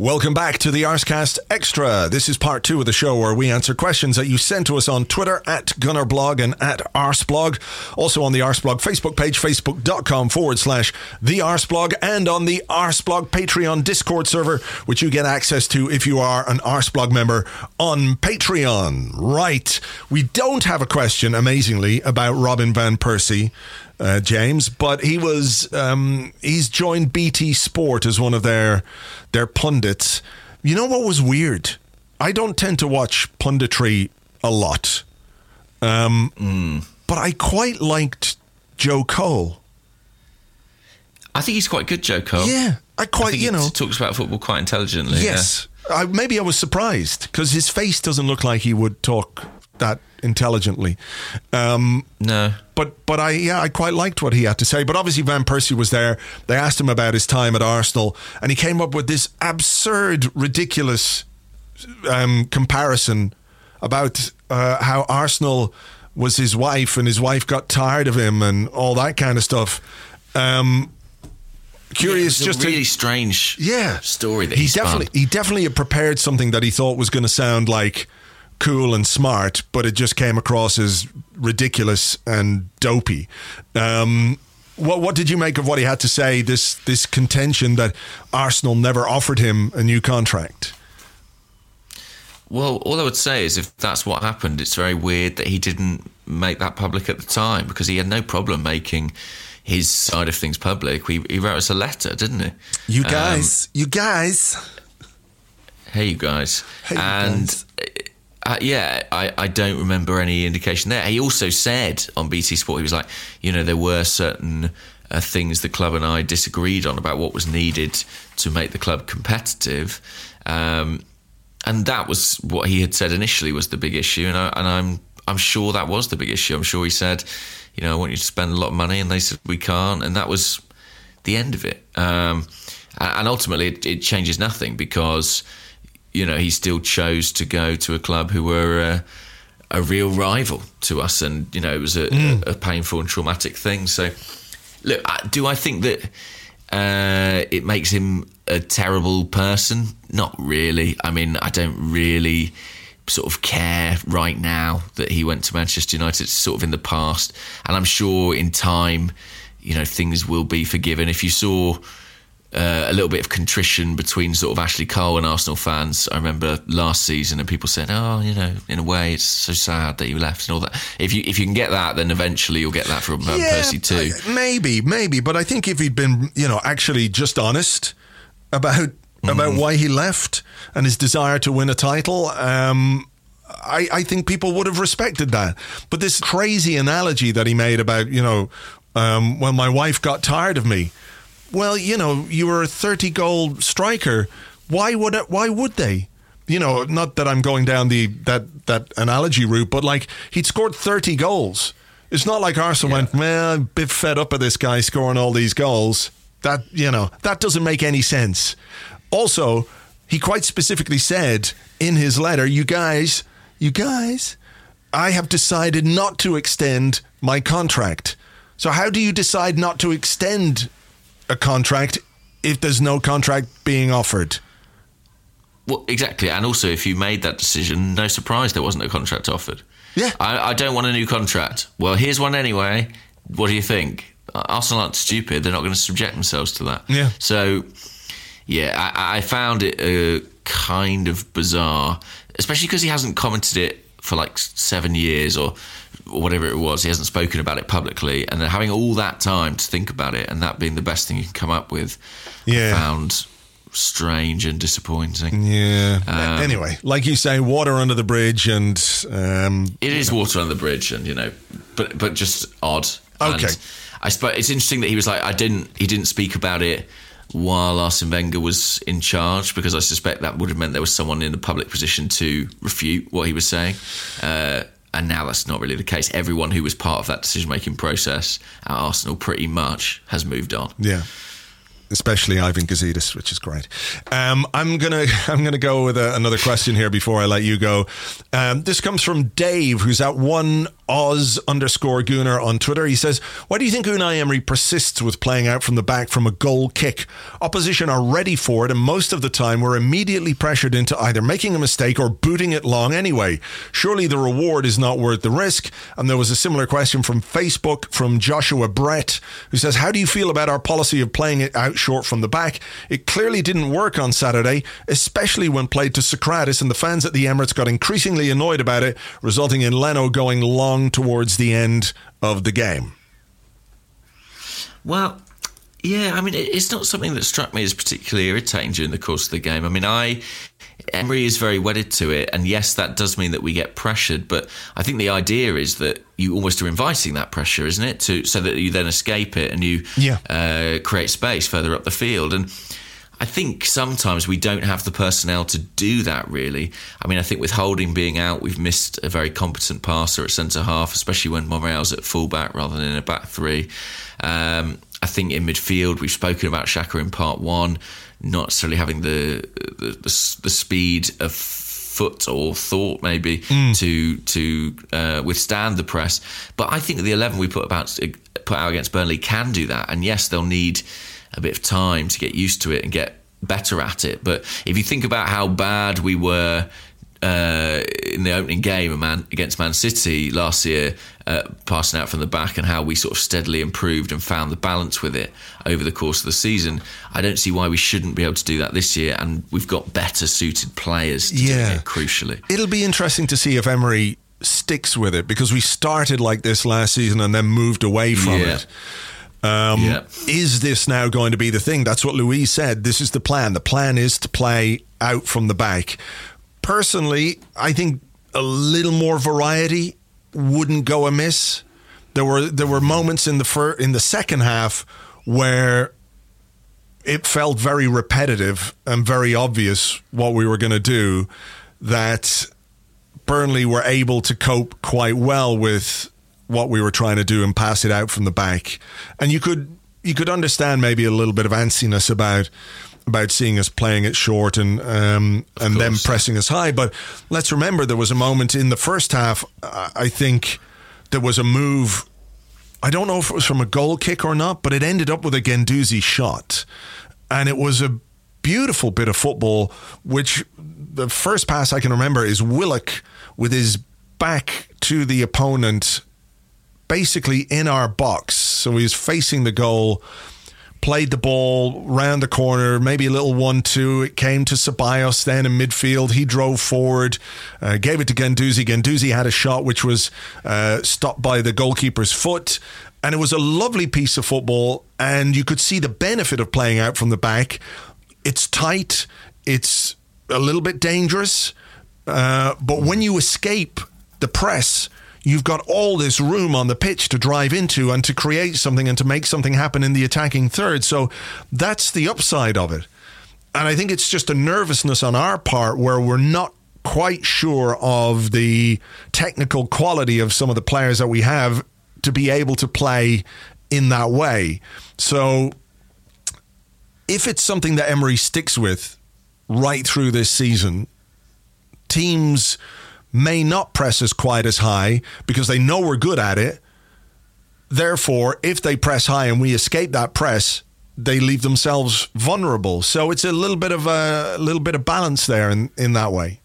S4: Welcome back to the Arscast Extra. This is part two of the show where we answer questions that you sent to us on Twitter at Gunnerblog and at Arsblog. Also on the Arsblog Facebook page, facebook.com forward slash the Arsblog, and on the Arsblog Patreon Discord server, which you get access to if you are an Arsblog member on Patreon. Right. We don't have a question, amazingly, about Robin Van Persie uh, James, but he was um, he's joined BT Sport as one of their their pundits. You know what was weird? I don't tend to watch punditry a lot, um, but I quite liked Joe Cole.
S5: I think he's quite good, Joe Cole.
S4: Yeah, I
S5: I
S4: quite
S5: think
S4: you
S5: he
S4: know.
S5: talks about football quite intelligently.
S4: Yes, I, maybe I was surprised because his face doesn't look like he would talk that intelligently. Um.
S5: No.
S4: but but I yeah I quite liked what he had to say. But obviously Van Persie was there. They asked him about his time at Arsenal, and he came up with this absurd, ridiculous um, comparison about uh, how Arsenal was his wife, and his wife got tired of him, and all that kind of stuff. Um, curious,
S5: Yeah,
S4: just
S5: a really
S4: to,
S5: strange
S4: yeah
S5: story that
S4: he,
S5: he,
S4: definitely he definitely had prepared something that he thought was going to sound like cool and smart, but it just came across as ridiculous and dopey. Um, what what did you make of what he had to say? This this contention that Arsenal never offered him a new contract.
S5: Well, all I would say is if that's what happened, it's very weird that he didn't make that public at the time because he had no problem making his side of things public. He, he wrote us a letter, didn't he?
S4: You
S5: Um,
S4: guys, you guys.
S5: hey, you guys.
S4: Hey, you
S5: and
S4: guys.
S5: Uh, yeah, I, I don't remember any indication there. He also said on BT Sport, he was like, you know, there were certain uh, things the club and I disagreed on about what was needed to make the club competitive. Um, and that was what he had said initially was the big issue, and, I, and I'm I'm sure that was the big issue. I'm sure he said, you know, I want you to spend a lot of money, and they said we can't, and that was the end of it. Um, and ultimately, it, it changes nothing because you know he still chose to go to a club who were uh, a real rival to us, and you know it was a, a, a painful and traumatic thing. So, look, do I think that uh, it makes him a terrible person? Not really. I mean, I don't really sort of care right now that he went to Manchester United. It's sort of in the past, and I'm sure in time, you know, things will be forgiven. If you saw uh, a little bit of contrition between sort of Ashley Cole and Arsenal fans. I remember last season, and people said, "Oh, you know, in a way, it's so sad that he left and all that." If you if you can get that, then eventually you'll get that from Van Persie too.
S4: uh, Maybe, maybe, but I think if he'd been, you know, actually just honest about about
S5: Mm-hmm.
S4: why he left and his desire to win a title, um, I, I think people would have respected that. But this crazy analogy that he made about, you know, um, well, my wife got tired of me. Well, you know, you were a 30 goal striker. Why would it, why would they? You know, not that I'm going down the that that analogy route, but like he'd scored 30 goals. It's not like Arsenal went, well, I'm a bit fed up of this guy scoring all these goals. That, you know, that doesn't make any sense. Also, he quite specifically said in his letter, you guys, you guys, I have decided not to extend my contract. So, how do you decide not to extend a contract if there's no contract being offered?
S5: Well, exactly. And also, if you made that decision, no surprise there wasn't a contract offered.
S4: Yeah.
S5: I, I don't want a new contract. Well, here's one anyway. What do you think? Arsenal aren't stupid. They're not going to subject themselves to that.
S4: Yeah.
S5: So, yeah, I, I found it uh, kind of bizarre, especially because he hasn't commented it for like seven years or, or whatever it was. He hasn't spoken about it publicly, and then having all that time to think about it, and that being the best thing you can come up with,
S4: Yeah.
S5: I found strange and disappointing.
S4: Yeah.
S5: Um,
S4: anyway, like you say, water under the bridge, and um,
S5: It is water under the bridge, and you know, but but just odd.
S4: Okay.
S5: And I suppose it's interesting that he was like, I didn't, he didn't speak about it while Arsene Wenger was in charge, because I suspect that would have meant there was someone in a public position to refute what he was saying. Uh, and now that's not really the case. Everyone who was part of that decision making process at Arsenal pretty much has moved on.
S4: yeah. Especially Ivan Gazidis, which is great. Um, I'm gonna I'm gonna go with a, another question here before I let you go. Um, this comes from Dave, who's at one Oz underscore Gooner on Twitter. He says, "Why do you think Unai Emery persists with playing out from the back from a goal kick? Opposition are ready for it, and most of the time we're immediately pressured into either making a mistake or booting it long anyway. Surely the reward is not worth the risk." And there was a similar question from Facebook from Joshua Brett, who says, "How do you feel about our policy of playing it out short from the back? It clearly didn't work on Saturday, especially when played to Sokratis, and the fans at the Emirates got increasingly annoyed about it, resulting in Leno going long towards the end of the game."
S5: Well, yeah, I mean, it's not something that struck me as particularly irritating during the course of the game. I mean, I Emery is very wedded to it, and yes, that does mean that we get pressured. But I think the idea is that you almost are inviting that pressure, isn't it? To so that you then escape it and you
S4: Yeah.
S5: uh, create space further up the field. And I think sometimes we don't have the personnel to do that. Really, I mean, I think with Holding being out, we've missed a very competent passer at centre half, especially when Monreal's at fullback rather than in a back three. Um, I think in midfield, we've spoken about Xhaka in part one, not necessarily having the the, the, the speed of foot or thought maybe to to uh, withstand the press. But I think the eleven we put about put out against Burnley can do that. And yes, they'll need a bit of time to get used to it and get better at it. But if you think about how bad we were uh, in the opening game against Man City last year, uh, passing out from the back, and how we sort of steadily improved and found the balance with it over the course of the season. I don't see why we shouldn't be able to do that this year, and we've got better suited players to do
S4: Yeah.
S5: it, crucially.
S4: It'll be interesting to see if Emery sticks with it because we started like this last season and then moved away from
S5: Yeah.
S4: it. Um,
S5: Yeah.
S4: Is this now going to be the thing? That's what Luiz said. This is the plan. The plan is to play out from the back. Personally, I think a little more variety wouldn't go amiss. There were there were moments in the fir- in the second half where it felt very repetitive and very obvious what we were going to do that Burnley were able to cope quite well with what we were trying to do and pass it out from the back. And you could you could understand maybe a little bit of antsiness about about seeing us playing it short and um, and then
S5: course.
S4: pressing us high. But let's remember there was a moment in the first half. I think there was a move. I don't know if it was from a goal kick or not, but it ended up with a Guendouzi shot, and it was a beautiful bit of football. Which the first pass I can remember is Willock with his back to the opponent, basically in our box. So he was facing the goal, played the ball round the corner, maybe a little one-two. It came to Ceballos then in midfield. He drove forward, uh, gave it to Guendouzi. Guendouzi had a shot which was uh, stopped by the goalkeeper's foot. And it was a lovely piece of football, and you could see the benefit of playing out from the back. It's tight, it's a little bit dangerous, uh, but when you escape the press, you've got all this room on the pitch to drive into and to create something and to make something happen in the attacking third. So that's the upside of it. And I think it's just a nervousness on our part where we're not quite sure of the technical quality of some of the players that we have to be able to play in that way. So if it's something that Emery sticks with right through this season, teams may not press us quite as high because they know we're good at it. Therefore, if they press high and we escape that press, they leave themselves vulnerable. So it's a little bit of a, a little bit of balance there in, in that way.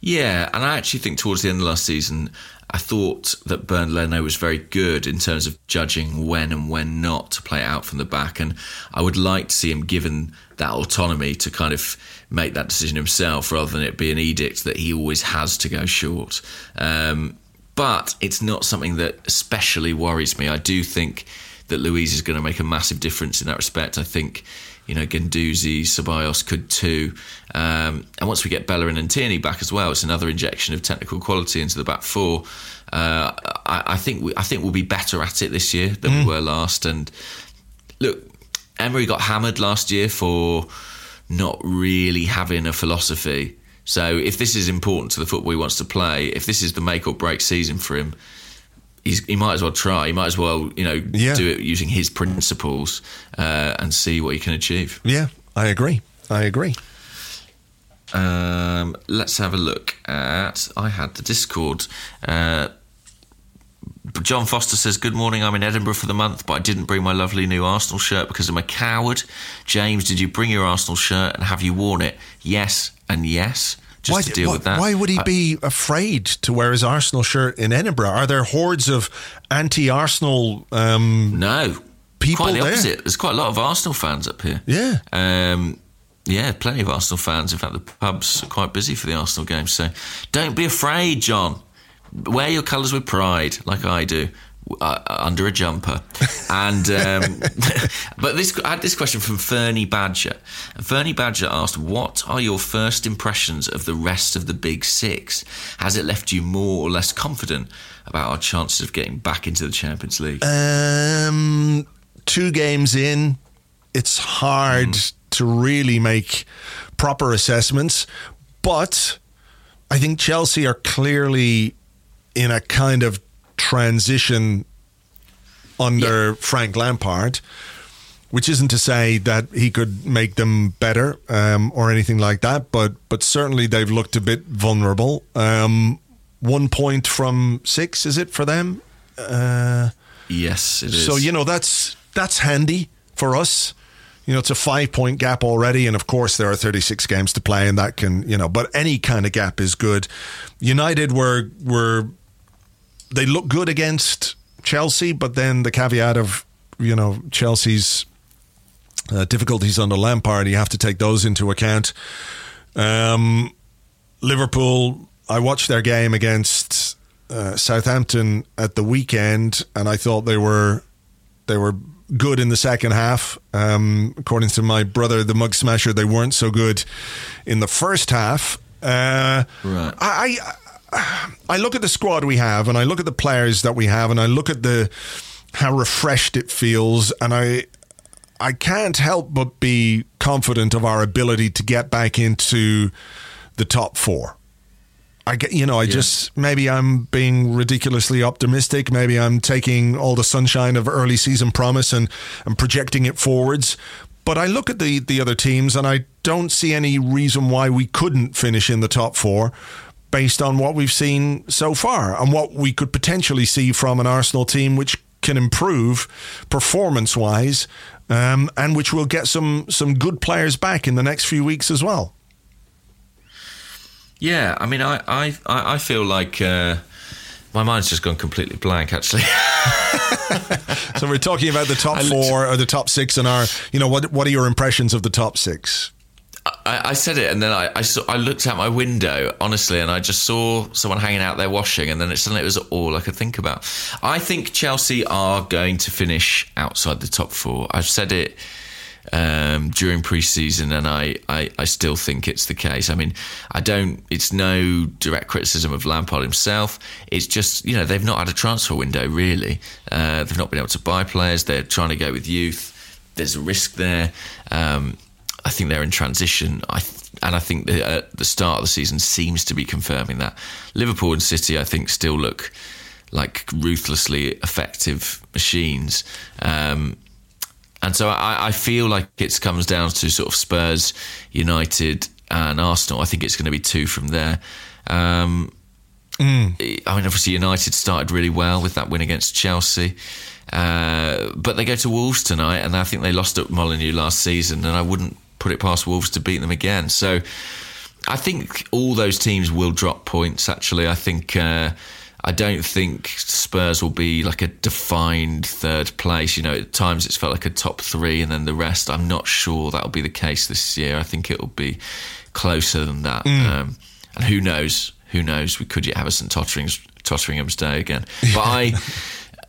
S5: Yeah, and I actually think towards the end of last season, I thought that Bernd Leno was very good in terms of judging when and when not to play out from the back. And I would like to see him given that autonomy to kind of make that decision himself rather than it be an edict that he always has to go short. Um, but it's not something that especially worries me. I do think that Luiz is going to make a massive difference in that respect. I think you know, Guendouzi, Ceballos could too. Um, and once we get Bellerin and Tierney back as well, it's another injection of technical quality into the back four. Uh, I, I, think we, I think we'll be better at it this year than mm. we were last. And look, Emery got hammered last year for not really having a philosophy. So if this is important to the football he wants to play, if this is the make or break season for him, he might as well try. He might as well, you know, yeah. do it using his principles uh, and see what he can achieve.
S4: Yeah, I agree. I agree.
S5: Um, let's have a look at. I had the Discord. Uh, John Foster says, Good morning. I'm in Edinburgh for the month, but I didn't bring my lovely new Arsenal shirt because I'm a coward. James, did you bring your Arsenal shirt and have you worn it? Yes, and yes just
S4: why,
S5: to deal
S4: why,
S5: with that.
S4: Why would he be afraid to wear his Arsenal shirt in Edinburgh? Are there hordes of anti-Arsenal? Um,
S5: no,
S4: people
S5: quite the
S4: there?
S5: opposite. There's quite a lot of Arsenal fans up here.
S4: Yeah.
S5: Um, yeah, plenty of Arsenal fans. In fact, the pubs are quite busy for the Arsenal game. So don't be afraid, John. Wear your colours with pride, like I do uh, under a jumper. And um, but this I had this question from Fernie Badger. And Fernie Badger asked, "What are your first impressions of the rest of the Big Six? Has it left you more or less confident about our chances of getting back into the Champions League?"
S4: Um, two games in, it's hard mm. to really make proper assessments, but I think Chelsea are clearly in a kind of transition under yeah. Frank Lampard, which isn't to say that he could make them better um, or anything like that, but but certainly they've looked a bit vulnerable. Um, one point from six, is it for them?
S5: Uh, yes, it
S4: is. So you know that's that's handy for us. You know, it's a five point gap already, and of course there are 36 games to play, and that can you know, but any kind of gap is good. United were were they look good against Chelsea, but then the caveat of you know Chelsea's uh, difficulties under Lampard, you have to take those into account. Um, Liverpool, I watched their game against uh, Southampton at the weekend, and I thought they were they were good in the second half. Um, according to my brother, the Mug Smasher, they weren't so good in the first half. Uh, right. I, I I look at the squad we have, and I look at the players that we have, and I look at the how refreshed it feels, and I I can't help but be confident of our ability to get back into the top four. I get, you know, I yeah. just maybe I'm being ridiculously optimistic. Maybe I'm taking all the sunshine of early season promise and and projecting it forwards. But I look at the the other teams, and I don't see any reason why we couldn't finish in the top four based on what we've seen so far and what we could potentially see from an Arsenal team which can improve performance wise um, and which will get some some good players back in the next few weeks as well.
S5: Yeah, I mean, I I, I feel like. Uh, my mind's just gone completely blank, actually.
S4: so we're talking about the top four or the top six, and our, you know, what what are your impressions of the top six?
S5: I, I, said it, and then I I, saw, I, looked out my window, honestly, and I just saw someone hanging out there washing, and then it, suddenly it was all I could think about. I think Chelsea are going to finish outside the top four. I've said it. Um, during preseason, and I, I, I still think it's the case. I mean, I don't. It's no direct criticism of Lampard himself. It's just you know they've not had a transfer window really. Uh, they've not been able to buy players. They're trying to go with youth. There's a risk there. Um, I think they're in transition. I and I think the, uh, the start of the season seems to be confirming that. Liverpool and City, I think, still look like ruthlessly effective machines. Um, and so I, I, feel like it comes down to sort of Spurs, United, and Arsenal. I think it's going to be two from there. Um, mm. I mean, obviously, United started really well with that win against Chelsea. Uh, but they go to Wolves tonight, and I think they lost at Molineux last season, and I wouldn't put it past Wolves to beat them again. So I think all those teams will drop points. Actually, I think. Uh, I don't think Spurs will be like a defined third place. You know, at times it's felt like a top three, and then the rest. I'm not sure that'll be the case this year. I think it'll be closer than that. Mm. Um, and who knows? Who knows? We could yet have a St Totteringham's, Totteringham's Day again. But I,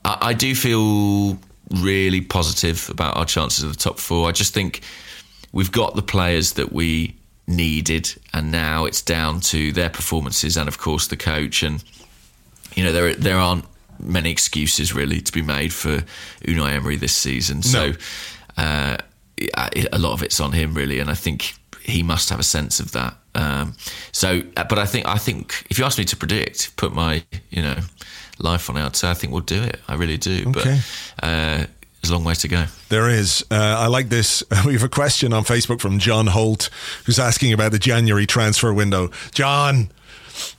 S5: I do feel really positive about our chances of the top four. I just think we've got the players that we needed, and now it's down to their performances and, of course, the coach. And you know, there there aren't many excuses really to be made for Unai Emery this season. So uh, a lot of it's on him really, and I think he must have a sense of that. Um, so, uh, but I think I think if you ask me to predict, put my you know life on it, I'd say I think we'll do it. I really do. Okay. But uh, there's a long way to go.
S4: There is. Uh, I like this. We have a question on Facebook from John Holt, who's asking about the January transfer window. John,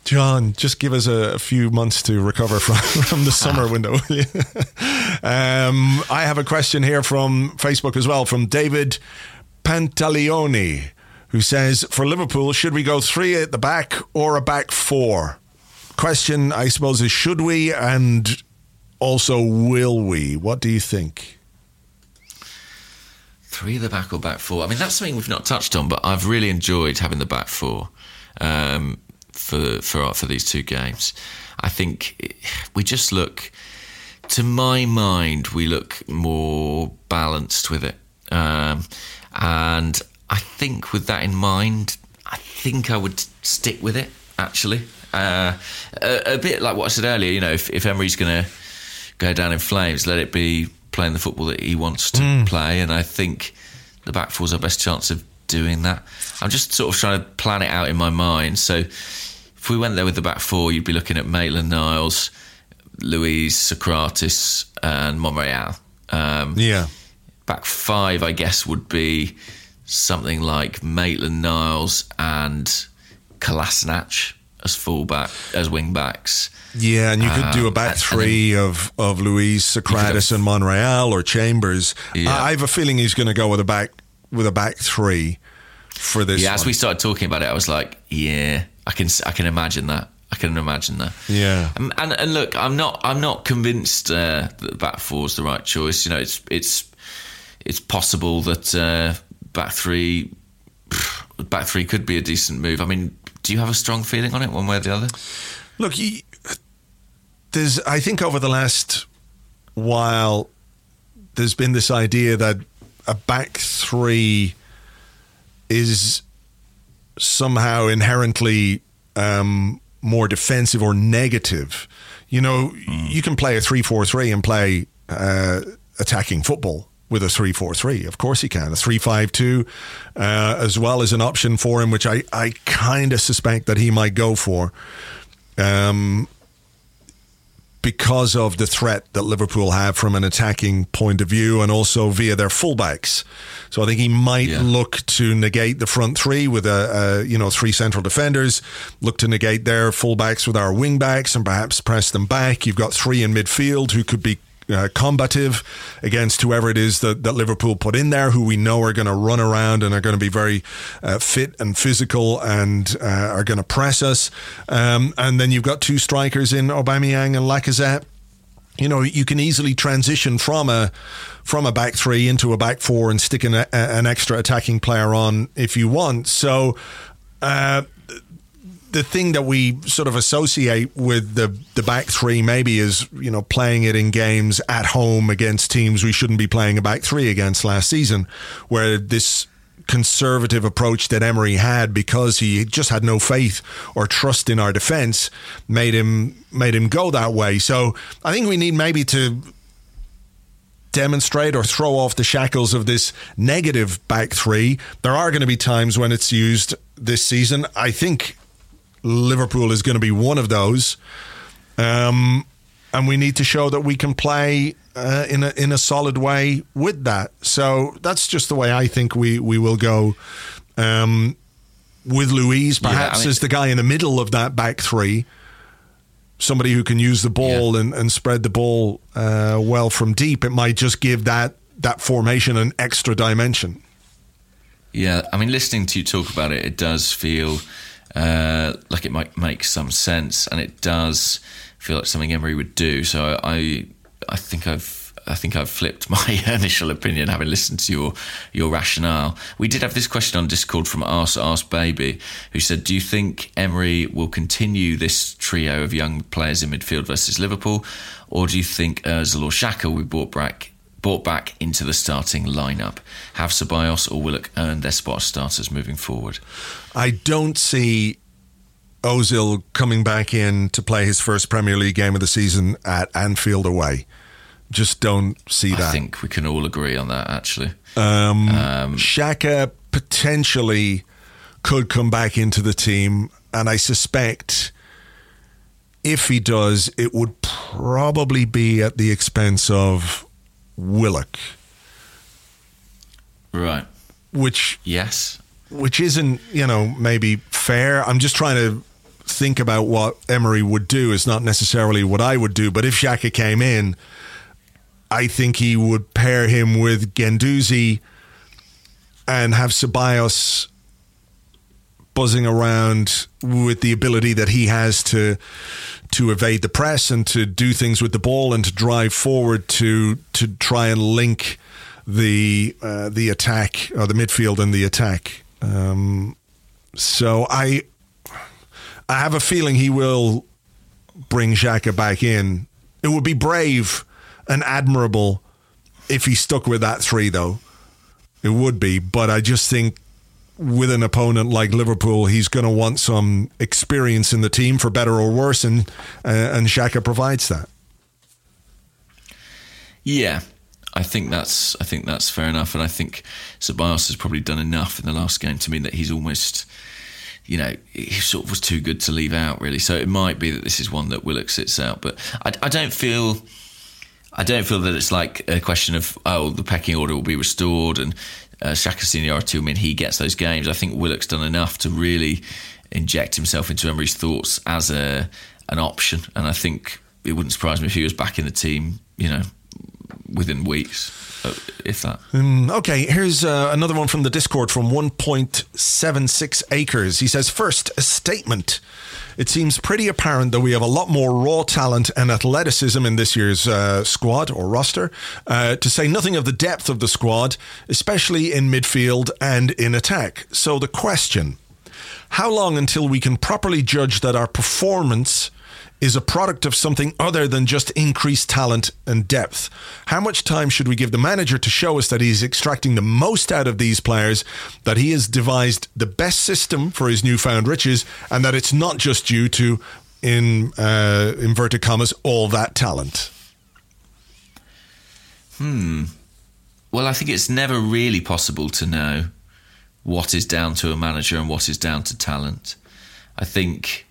S4: John, just give us a, a few months to recover from, from the summer window. um, I have a question here from Facebook as well, from David Pantaleone, who says, For Liverpool, should we go three at the back or a back four? Question, I suppose, is should we and also will we? What do you think?
S5: Three of the back or back four. I mean, that's something we've not touched on, but I've really enjoyed having the back four um, for for for these two games. I think we just look, to my mind, we look more balanced with it, um, and I think with that in mind, I think I would stick with it. Actually, uh, a, a, bit like what I said earlier. You know, if, if Emery's going to go down in flames, let it be playing the football that he wants to mm. play. And I think the back four's our best chance of doing that. I'm just sort of trying to plan it out in my mind. So if we went there with the back four, you'd be looking at Maitland Niles, Luiz, Sokratis, and Monreal.
S4: Um, yeah.
S5: Back five, I guess, would be something like Maitland Niles and Kolasinac as fullback, as wing backs.
S4: Yeah, and you could do a back um, three then, of, of Luiz, Sokratis, and Monreal or Chambers. Yeah. I, I have a feeling he's going to go with a back with a back three for this.
S5: Yeah, one. as we started talking about it, I was like, yeah, I can I can imagine that. I can imagine that.
S4: Yeah.
S5: And and, and look, I'm not I'm not convinced uh, that back four is the right choice. You know, it's it's it's possible that uh, back three back three could be a decent move. I mean, do you have a strong feeling on it, one way or the other?
S4: Look, there's I think over the last while there's been this idea that a back three is somehow inherently um, more defensive or negative. You know, mm. you can play a three-four-three and play uh, attacking football with a three-four-three. Of course, he can. A three-five-two, uh, as well as an option for him, which I, I kind of suspect that he might go for. Um, because of the threat that Liverpool have from an attacking point of view and also via their fullbacks. So I think he might yeah. look to negate the front three with a, a, you know three central defenders, look to negate their fullbacks with our wingbacks and perhaps press them back. You've got three in midfield who could be uh, combative against whoever it is that, that Liverpool put in there, who we know are going to run around and are going to be very uh, fit and physical and uh, are going to press us. Um, and then you've got two strikers in Aubameyang and Lacazette. You know, you can easily transition from a from a back three into a back four and stick an, an extra attacking player on if you want. So. Uh, the thing that we sort of associate with the the back three maybe is you know playing it in games at home against teams we shouldn't be playing a back three against last season, where this conservative approach that Emery had because he just had no faith or trust in our defense made him made him go that way. So I think we need maybe to demonstrate or throw off the shackles of this negative back three. There are going to be times when it's used this season. I think Liverpool is going to be one of those. Um, and we need to show that we can play uh, in a in a solid way with that. So that's just the way I think we we will go. Um, with Luiz, perhaps
S5: I mean-
S4: as the guy in the middle of that back three, somebody who can use the ball and, and spread the ball uh, well from deep. It might just give that that formation an extra dimension.
S5: Yeah, I mean, listening to you talk about it, it does feel uh, like it might make some sense, and it does feel like something Emery would do. So I, I think I've. I think I've flipped my initial opinion having listened to your your rationale. We did have this question on Discord from Ask Ask Baby, who said, "Do you think Emery will continue this trio of young players in midfield versus Liverpool, or do you think Özil or Xhaka will be brought back brought back into the starting lineup? Have Ceballos or Willock earned their spot as starters moving forward?"
S4: I don't see Ozil coming back in to play his first Premier League game of the season at Anfield away. Just don't see that.
S5: I think we can all agree on that. Actually,
S4: Um, Xhaka potentially could come back into the team, and I suspect if he does, it would probably be at the expense of Willock,
S5: right?
S4: which
S5: Yes,
S4: which isn't you know maybe fair. I'm just trying to think about what Emery would do. It's not necessarily what I would do, but if Xhaka came in, I think he would pair him with Guendouzi and have Ceballos buzzing around with the ability that he has to to evade the press and to do things with the ball and to drive forward to to try and link the uh, the attack or the midfield and the attack. Um, so I I have a feeling he will bring Xhaka back in. It would be brave and admirable if he stuck with that three, though. It would be, but I just think with an opponent like Liverpool, he's going to want some experience in the team for better or worse, and uh, and Xhaka provides that.
S5: yeah. I think that's I think that's fair enough, and I think Ceballos has probably done enough in the last game to mean that he's almost, you know, he sort of was too good to leave out really. So it might be that this is one that Willock sits out, but I, I don't feel. I don't feel that it's like a question of oh the pecking order will be restored and uh, Xhaka's seniority will mean he gets those games. I think Willock's done enough to really inject himself into Emery's thoughts as a an option, and I think it wouldn't surprise me if he was back in the team. You know, within weeks, uh, if that.
S4: Okay, here's uh, another one from the Discord from 1.76 acres. He says, First, a statement. It seems pretty apparent that we have a lot more raw talent and athleticism in this year's uh, squad or roster, uh, to say nothing of the depth of the squad, especially in midfield and in attack. So the question how long until we can properly judge that our performance is a product of something other than just increased talent and depth. How much time should we give the manager to show us that he's extracting the most out of these players, that he has devised the best system for his newfound riches, and that it's not just due to, in uh, inverted commas, all that talent? Hmm.
S5: Well, I think it's never really possible to know what is down to a manager and what is down to talent. I think,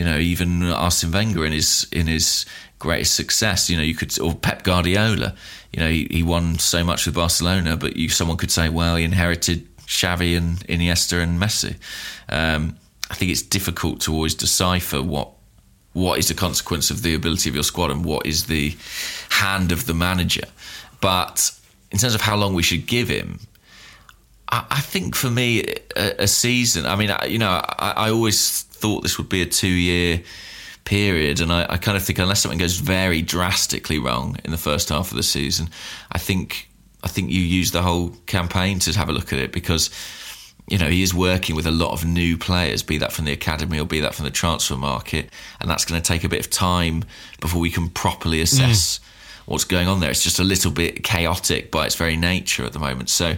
S5: you know, even Arsene Wenger in his in his greatest success, you know, you could or Pep Guardiola, you know, he, he won so much with Barcelona, but you someone could say, well, he inherited Xavi and Iniesta and Messi. Um, I think it's difficult to always decipher what what is the consequence of the ability of your squad and what is the hand of the manager. But in terms of how long we should give him, I, think for me, a, season. I mean, you know, I always thought this would be a two-year period, and I, I kind of think unless something goes very drastically wrong in the first half of the season, I think I think you use the whole campaign to have a look at it because you know, he is working with a lot of new players, be that from the academy or be that from the transfer market, and that's going to take a bit of time before we can properly assess mm. what's going on there. It's just a little bit chaotic by its very nature at the moment. So,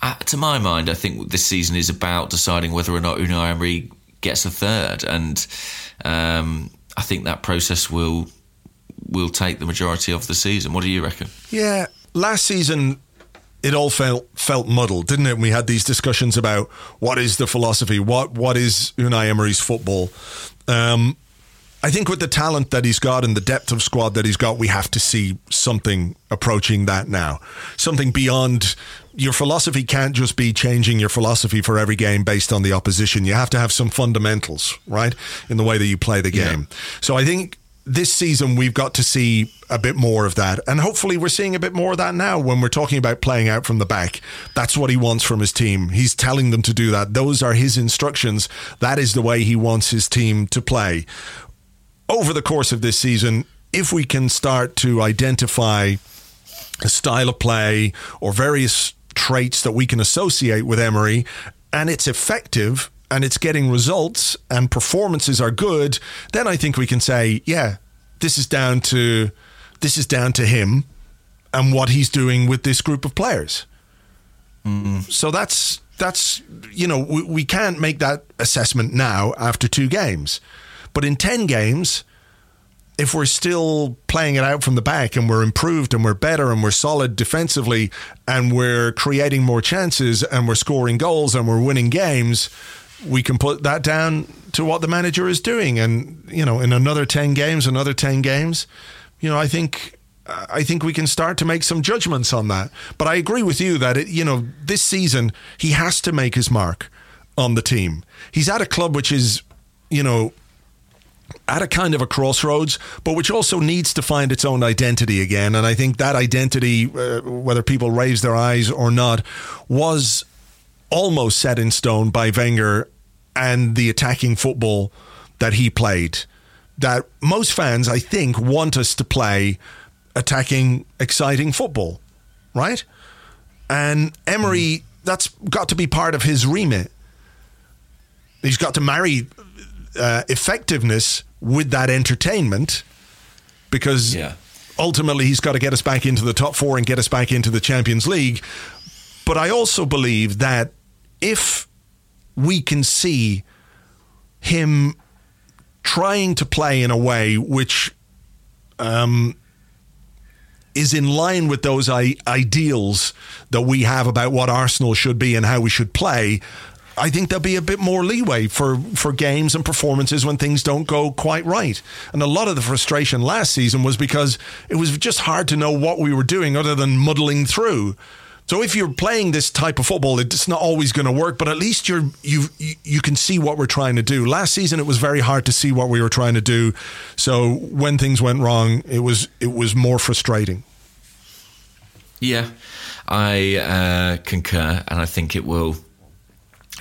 S5: uh, to my mind, I think this season is about deciding whether or not Unai Emery gets a third, and um, I think that process will will take the majority of the season. What do you reckon?
S4: Yeah, last season it all felt felt muddled, didn't it? We had these discussions about what is the philosophy, what what is Unai Emery's football. Um, I think with the talent that he's got and the depth of squad that he's got, we have to see something approaching that now. Something beyond your philosophy can't just be changing your philosophy for every game based on the opposition. You have to have some fundamentals, right, in the way that you play the game. Yeah. So I think this season we've got to see a bit more of that. And hopefully we're seeing a bit more of that now when we're talking about playing out from the back. That's what he wants from his team. He's telling them to do that. Those are his instructions. That is the way he wants his team to play. Over the course of this season, if we can start to identify a style of play or various traits that we can associate with Emery and it's effective and it's getting results and performances are good, then I think we can say, yeah, this is down to this is down to him and what he's doing with this group of players. Mm. So that's that's you know we, we can't make that assessment now after two games, but in ten games, if we're still playing it out from the back and we're improved and we're better and we're solid defensively and we're creating more chances and we're scoring goals and we're winning games, we can put that down to what the manager is doing. And, you know, in another 10 games, another 10 games, you know, I think. I think we can start to make some judgments on that. But I agree with you that, it, you know, this season, he has to make his mark on the team. He's at a club which is, you know, at a kind of a crossroads, but which also needs to find its own identity again. And I think that identity, uh, whether people raise their eyes or not, was almost set in stone by Wenger and the attacking football that he played. That most fans, I think, want us to play attacking, exciting football, right? And Emery, that's got to be part of his remit. He's got to marry uh, effectiveness with that entertainment because yeah. ultimately he's got to get us back into the top four and get us back into the Champions League. But I also believe that if we can see him trying to play in a way which um, is in line with those I- ideals that we have about what Arsenal should be and how we should play, I think there'll be a bit more leeway for, for games and performances when things don't go quite right. And a lot of the frustration last season was because it was just hard to know what we were doing other than muddling through. So if you're playing this type of football, it's not always going to work, but at least you're you you can see what we're trying to do. Last season, it was very hard to see what we were trying to do. So when things went wrong, it was it was more frustrating.
S5: Yeah, I uh, concur, and I think it will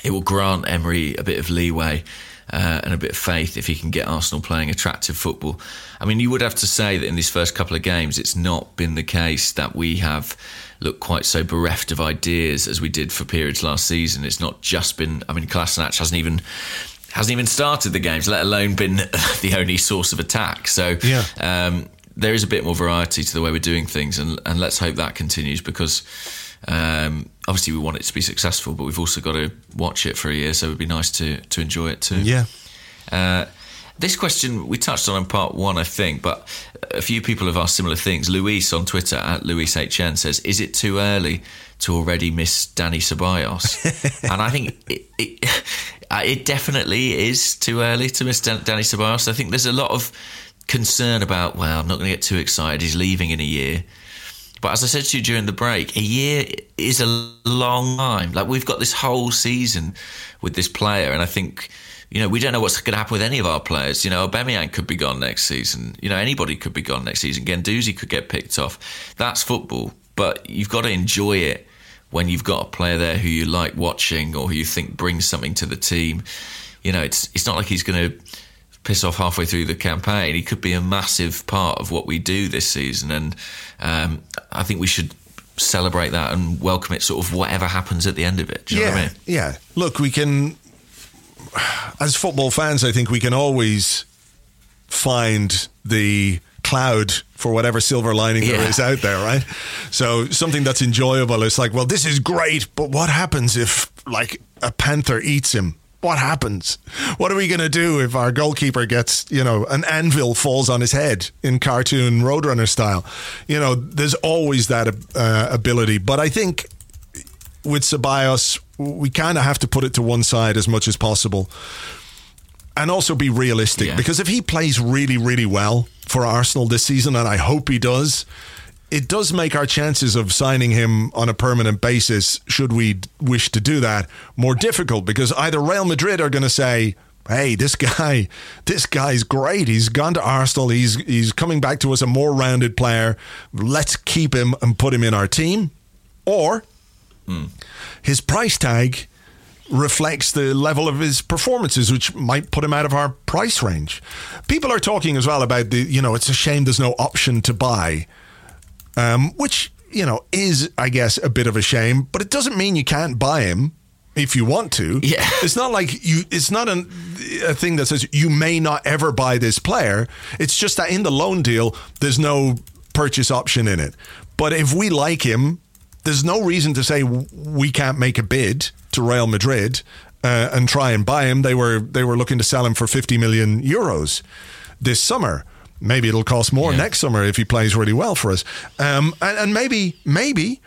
S5: it will grant Emery a bit of leeway. Uh, and a bit of faith if he can get Arsenal playing attractive football. I mean, you would have to say that in these first couple of games, it's not been the case that we have looked quite so bereft of ideas as we did for periods last season. It's not just been. I mean, Kolasinac hasn't even hasn't even started the games, let alone been the only source of attack. So yeah. Um, there is a bit more variety to the way we're doing things, and, and let's hope that continues because um, obviously we want it to be successful, but we've also got to watch it for a year, so it'd be nice to to enjoy it too.
S4: Yeah.
S5: Uh, this question we touched on in part one, I think, but a few people have asked similar things. Luis on Twitter at LuisHN says, "Is it too early to already miss Dani Ceballos?" and I think it, it, uh, it, definitely is too early to miss Dan- Dani Ceballos. I think there's a lot of concern about. Well, I'm not going to get too excited. He's leaving in a year. But as I said to you during the break, a year is a long time. Like we've got this whole season with this player, and I think you know, we don't know what's going to happen with any of our players. You know, Aubameyang could be gone next season. You know, anybody could be gone next season. Guendouzi could get picked off. That's football, but you've got to enjoy it when you've got a player there who you like watching or who you think brings something to the team. You know, it's it's not like he's going to piss off halfway through the campaign. He could be a massive part of what we do this season, and um, I think we should celebrate that and welcome it, sort of whatever happens at the end of it. Do you
S4: yeah,
S5: know what I mean?
S4: yeah. Look, we can, as football fans, I think we can always find the cloud for whatever silver lining there
S5: Yeah.
S4: is out there, right? So something that's enjoyable. It's like, well, this is great, but what happens if like a panther eats him? What happens? What are we going to do if our goalkeeper gets, you know, an anvil falls on his head in cartoon Roadrunner style? You know, there's always that uh, ability. But I think with Ceballos, we kind of have to put it to one side as much as possible and also be realistic
S5: Yeah.
S4: because if he plays really, really well for Arsenal this season, and I hope he does, it does make our chances of signing him on a permanent basis, should we wish to do that, more difficult because either Real Madrid are going to say, Hey, this guy, this guy's great. He's gone to Arsenal. He's he's coming back to us a more rounded player. Let's keep him and put him in our team. Or hmm. his price tag reflects the level of his performances, which might put him out of our price range. People are talking as well about the, you know, it's a shame there's no option to buy, um, which, you know, is, I guess, a bit of a shame, but it doesn't mean you can't buy him if you want to.
S5: Yeah.
S4: It's not like you, it's not an, a thing that says you may not ever buy this player. It's just that in the loan deal, there's no purchase option in it. But if we like him, there's no reason to say we can't make a bid to Real Madrid uh, and try and buy him. They were they were looking to sell him for 50 million euros this summer. Maybe it'll cost more
S5: Yeah.
S4: next summer if he plays really well for us. Um, and, and maybe maybe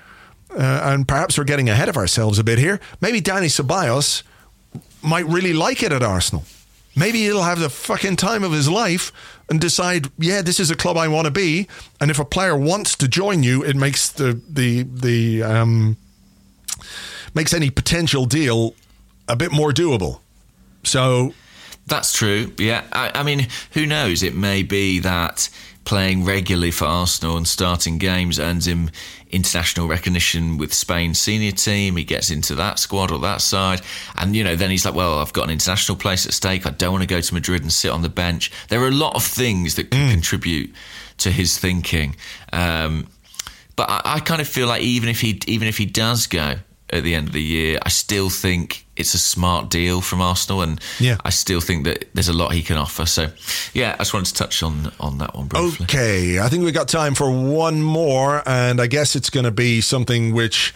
S4: uh, and perhaps we're getting ahead of ourselves a bit here. Maybe Dani Ceballos might really like it at Arsenal. Maybe he'll have the fucking time of his life and decide, yeah, this is a club I want to be. And if a player wants to join you, it makes the the the um, makes any potential deal a bit more doable. So
S5: That's true. Yeah. I, I mean, who knows? It may be that playing regularly for Arsenal and starting games earns him international recognition with Spain's senior team. He gets into that squad or that side. And, you know, then he's like, well, I've got an international place at stake. I don't want to go to Madrid and sit on the bench. There are a lot of things that can contribute to his thinking. Um, but I, I kind of feel like even if he even if he does go at the end of the year, I still think it's a smart deal from Arsenal, and
S4: Yeah.
S5: I still think that there's a lot he can offer. So, yeah, I just wanted to touch on on that one briefly.
S4: Okay, I think we've got time for one more, and I guess it's going to be something which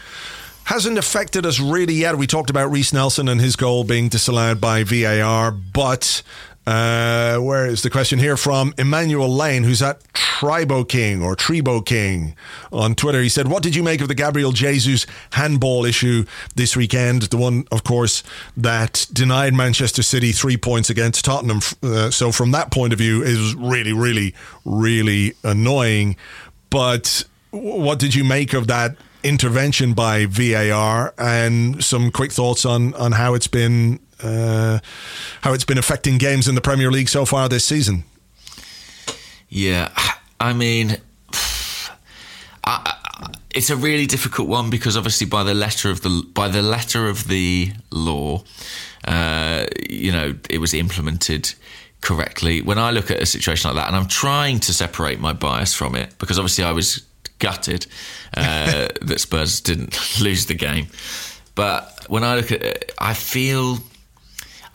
S4: hasn't affected us really yet. We talked about Reiss Nelson and his goal being disallowed by VAR, but uh, where is the question here from Emmanuel Lane, who's at Tribo King or Tribo King on Twitter? He said, "What did you make of the Gabriel Jesus handball issue this weekend? The one, of course, that denied Manchester City three points against Tottenham. Uh, so from that point of view, it was really, really, really annoying. But what did you make of that intervention by VAR and some quick thoughts on on how it's been uh, how it's been affecting games in the Premier League so far this season?
S5: Yeah, I mean, I, it's a really difficult one because obviously by the letter of the by the letter of the law, uh, you know, it was implemented correctly. When I look at a situation like that, and I'm trying to separate my bias from it because obviously I was gutted uh, that Spurs didn't lose the game, but when I look at it, I feel.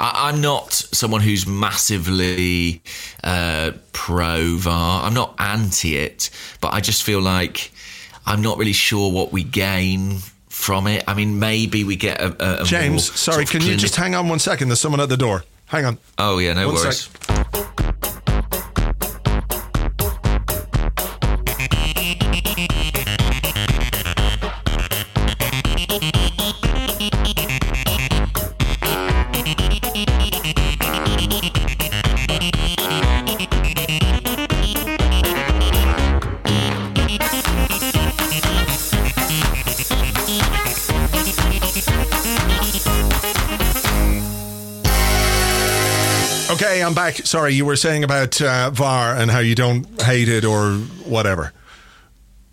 S5: I, I'm not someone who's massively uh, pro VAR. I'm not anti it, but I just feel like I'm not really sure what we gain from it. I mean, maybe we get a, a,
S4: James, sorry,
S5: sort of
S4: can you just hang on one second? There's someone at the door. Hang on.
S5: Oh yeah, no
S4: One
S5: worries.
S4: sec. Back. Sorry, you were saying about uh, VAR and how you don't hate it or whatever.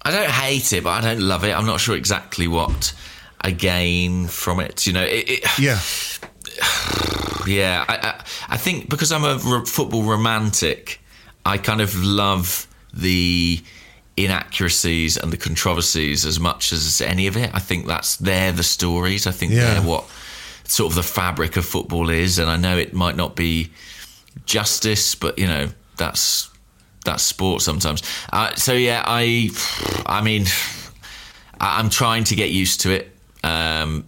S5: I don't hate it, but I don't love it. I'm not sure exactly what I gain from it. You know, it, it,
S4: Yeah.
S5: Yeah, I, I, I think because I'm a r- football romantic, I kind of love the inaccuracies and the controversies as much as any of it. I think that's they're the stories. I think
S4: Yeah.
S5: they're what sort of the fabric of football is. And I know it might not be justice, but you know that's that's sport sometimes. Uh, so yeah, I I mean I- I'm trying to get used to it. Um,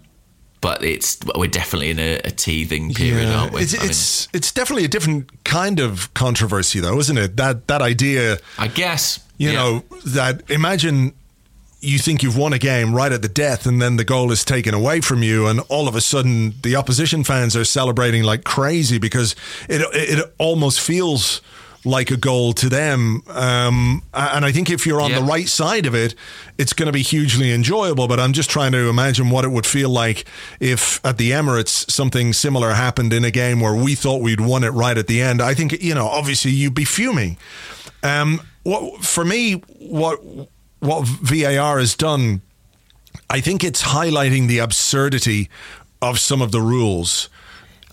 S5: but it's we're definitely in a, a teething period, aren't we?
S4: It's,
S5: I mean-
S4: it's it's definitely a different kind of controversy, though, isn't it? That that idea,
S5: I guess.
S4: you
S5: yeah.
S4: know, that imagine you think you've won a game right at the death, and then the goal is taken away from you, and all of a sudden the opposition fans are celebrating like crazy because it it almost feels like a goal to them. Um, and I think if you're on
S5: Yeah.
S4: the right side of it, it's going to be hugely enjoyable. But I'm just trying to imagine what it would feel like if at the Emirates something similar happened in a game where we thought we'd won it right at the end. I think you know, obviously, you'd be fuming. Um, what for me, what what VAR has done, I think it's highlighting the absurdity of some of the rules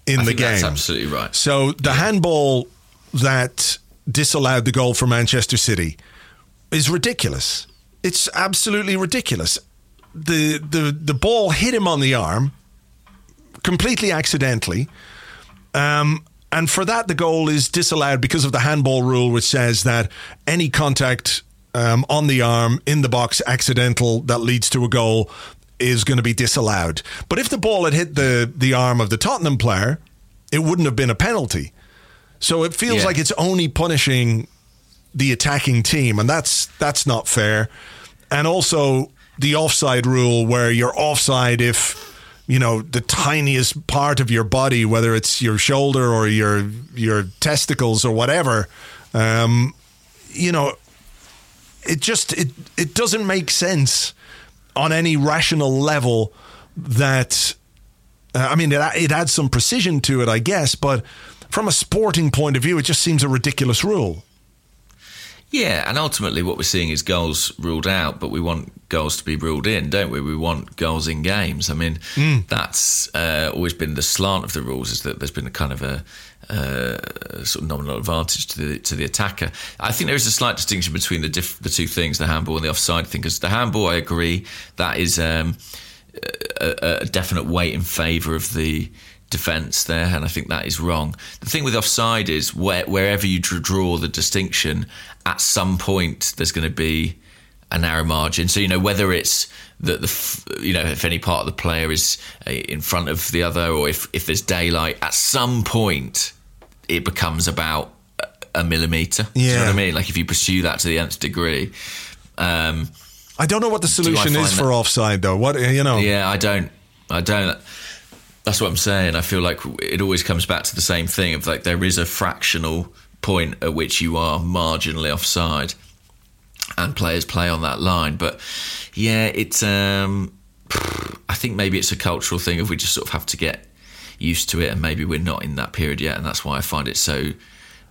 S4: in
S5: I
S4: the
S5: think
S4: game.
S5: that's absolutely right.
S4: So the handball that disallowed the goal for Manchester City is ridiculous. It's absolutely ridiculous. The the the ball hit him on the arm completely accidentally. Um, and for that, the goal is disallowed because of the handball rule, which says that any contact um, on the arm in the box accidental that leads to a goal is going to be disallowed. But if the ball had hit the, the arm of the Tottenham player, it wouldn't have been a penalty. So it feels
S5: Yeah.
S4: like it's only punishing the attacking team, and that's that's not fair. And also the offside rule, where you're offside if you know the tiniest part of your body, whether it's your shoulder or your your testicles or whatever, um, you know, it just it it doesn't make sense on any rational level that uh, I mean, it, it adds some precision to it, I guess, but from a sporting point of view, it just seems a ridiculous rule.
S5: Yeah, and ultimately what we're seeing is goals ruled out, but we want goals to be ruled in, don't we? We want goals in games. I mean, that's uh, always been the slant of the rules is that there's been a kind of a, uh, sort of nominal advantage to the to the attacker. I think there is a slight distinction between the diff- the two things, the handball and the offside thing. Because the handball, I agree, that is um, a, a definite weight in favour of the defence there, and I think that is wrong. The thing with offside is where, wherever you draw the distinction, at some point there's going to be a narrow margin. So you know whether it's that the you know if any part of the player is uh, in front of the other, or if if there's daylight, at some point it becomes about a- millimeter. Do you know what I mean? Like if you pursue that to the nth degree. Um,
S4: I don't know what the solution is for
S5: that-
S4: offside, though. What you know?
S5: yeah, I don't. I don't. That's what I'm saying. I feel like it always comes back to the same thing of like there is a fractional point at which you are marginally offside, and players play on that line. But yeah, it's. Um, I think maybe it's a cultural thing if we just sort of have to get used to it, and maybe we're not in that period yet, and that's why I find it so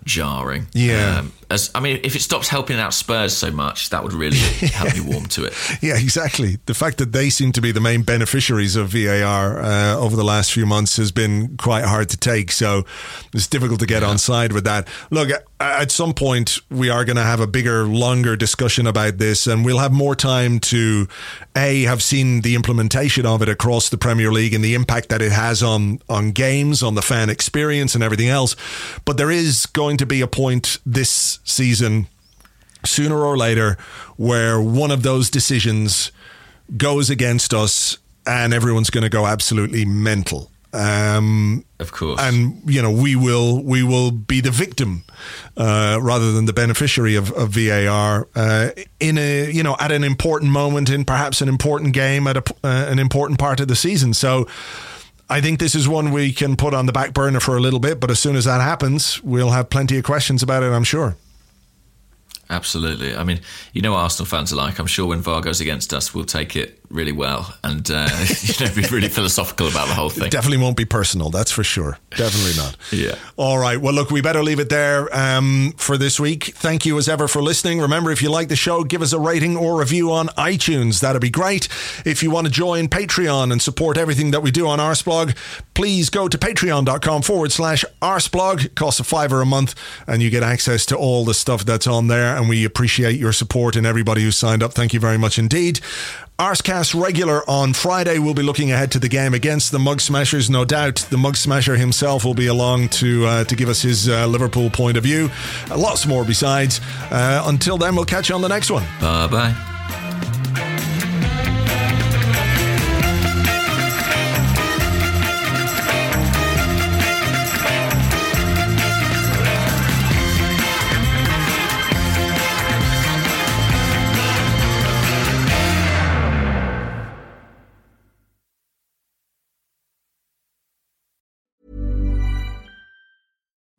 S5: jarring.
S4: Yeah.
S5: Um, as I mean, if it stops helping out Spurs so much, that would really help me warm to it.
S4: Yeah, exactly. The fact that they seem to be the main beneficiaries of VAR uh, over the last few months has been quite hard to take. So it's difficult to get on side with that. Look, at some point, we are going to have a bigger, longer discussion about this, and we'll have more time to a have seen the implementation of it across the Premier League and the impact that it has on on games, on the fan experience, and everything else. But there is going to be a point this season sooner or later where one of those decisions goes against us and everyone's going to go absolutely mental. Um,
S5: Of course.
S4: and you know we will we will be the victim uh, rather than the beneficiary of, of VAR uh, in a you know at an important moment in perhaps an important game at a, uh, an important part of the season. So I think this is one we can put on the back burner for a little bit but as soon as that happens we'll have plenty of questions about it I'm sure
S5: Absolutely. I mean, you know Arsenal fans are like. I'm sure when VAR goes against us, we'll take it really well and uh, you know be really philosophical about the whole thing.
S4: Definitely won't be personal, that's for sure. Definitely not.
S5: Yeah.
S4: All right. Well, look, we better leave it there um, for this week. Thank you as ever for listening. Remember, if you like the show, give us a rating or review on iTunes. That'd be great. If you want to join Patreon and support everything that we do on Arsblog, please go to patreon.com forward slash Arsblog. It costs a fiver a month and you get access to all the stuff that's on there. And we appreciate your support and everybody who signed up. Thank you very much indeed. Arsecast regular on Friday. We'll be looking ahead to the game against the Mug Smashers. No doubt the Mug Smasher himself will be along to uh, to give us his uh, Liverpool point of view. Uh, lots more besides. Uh, until then, we'll catch you on the next one.
S5: Bye bye.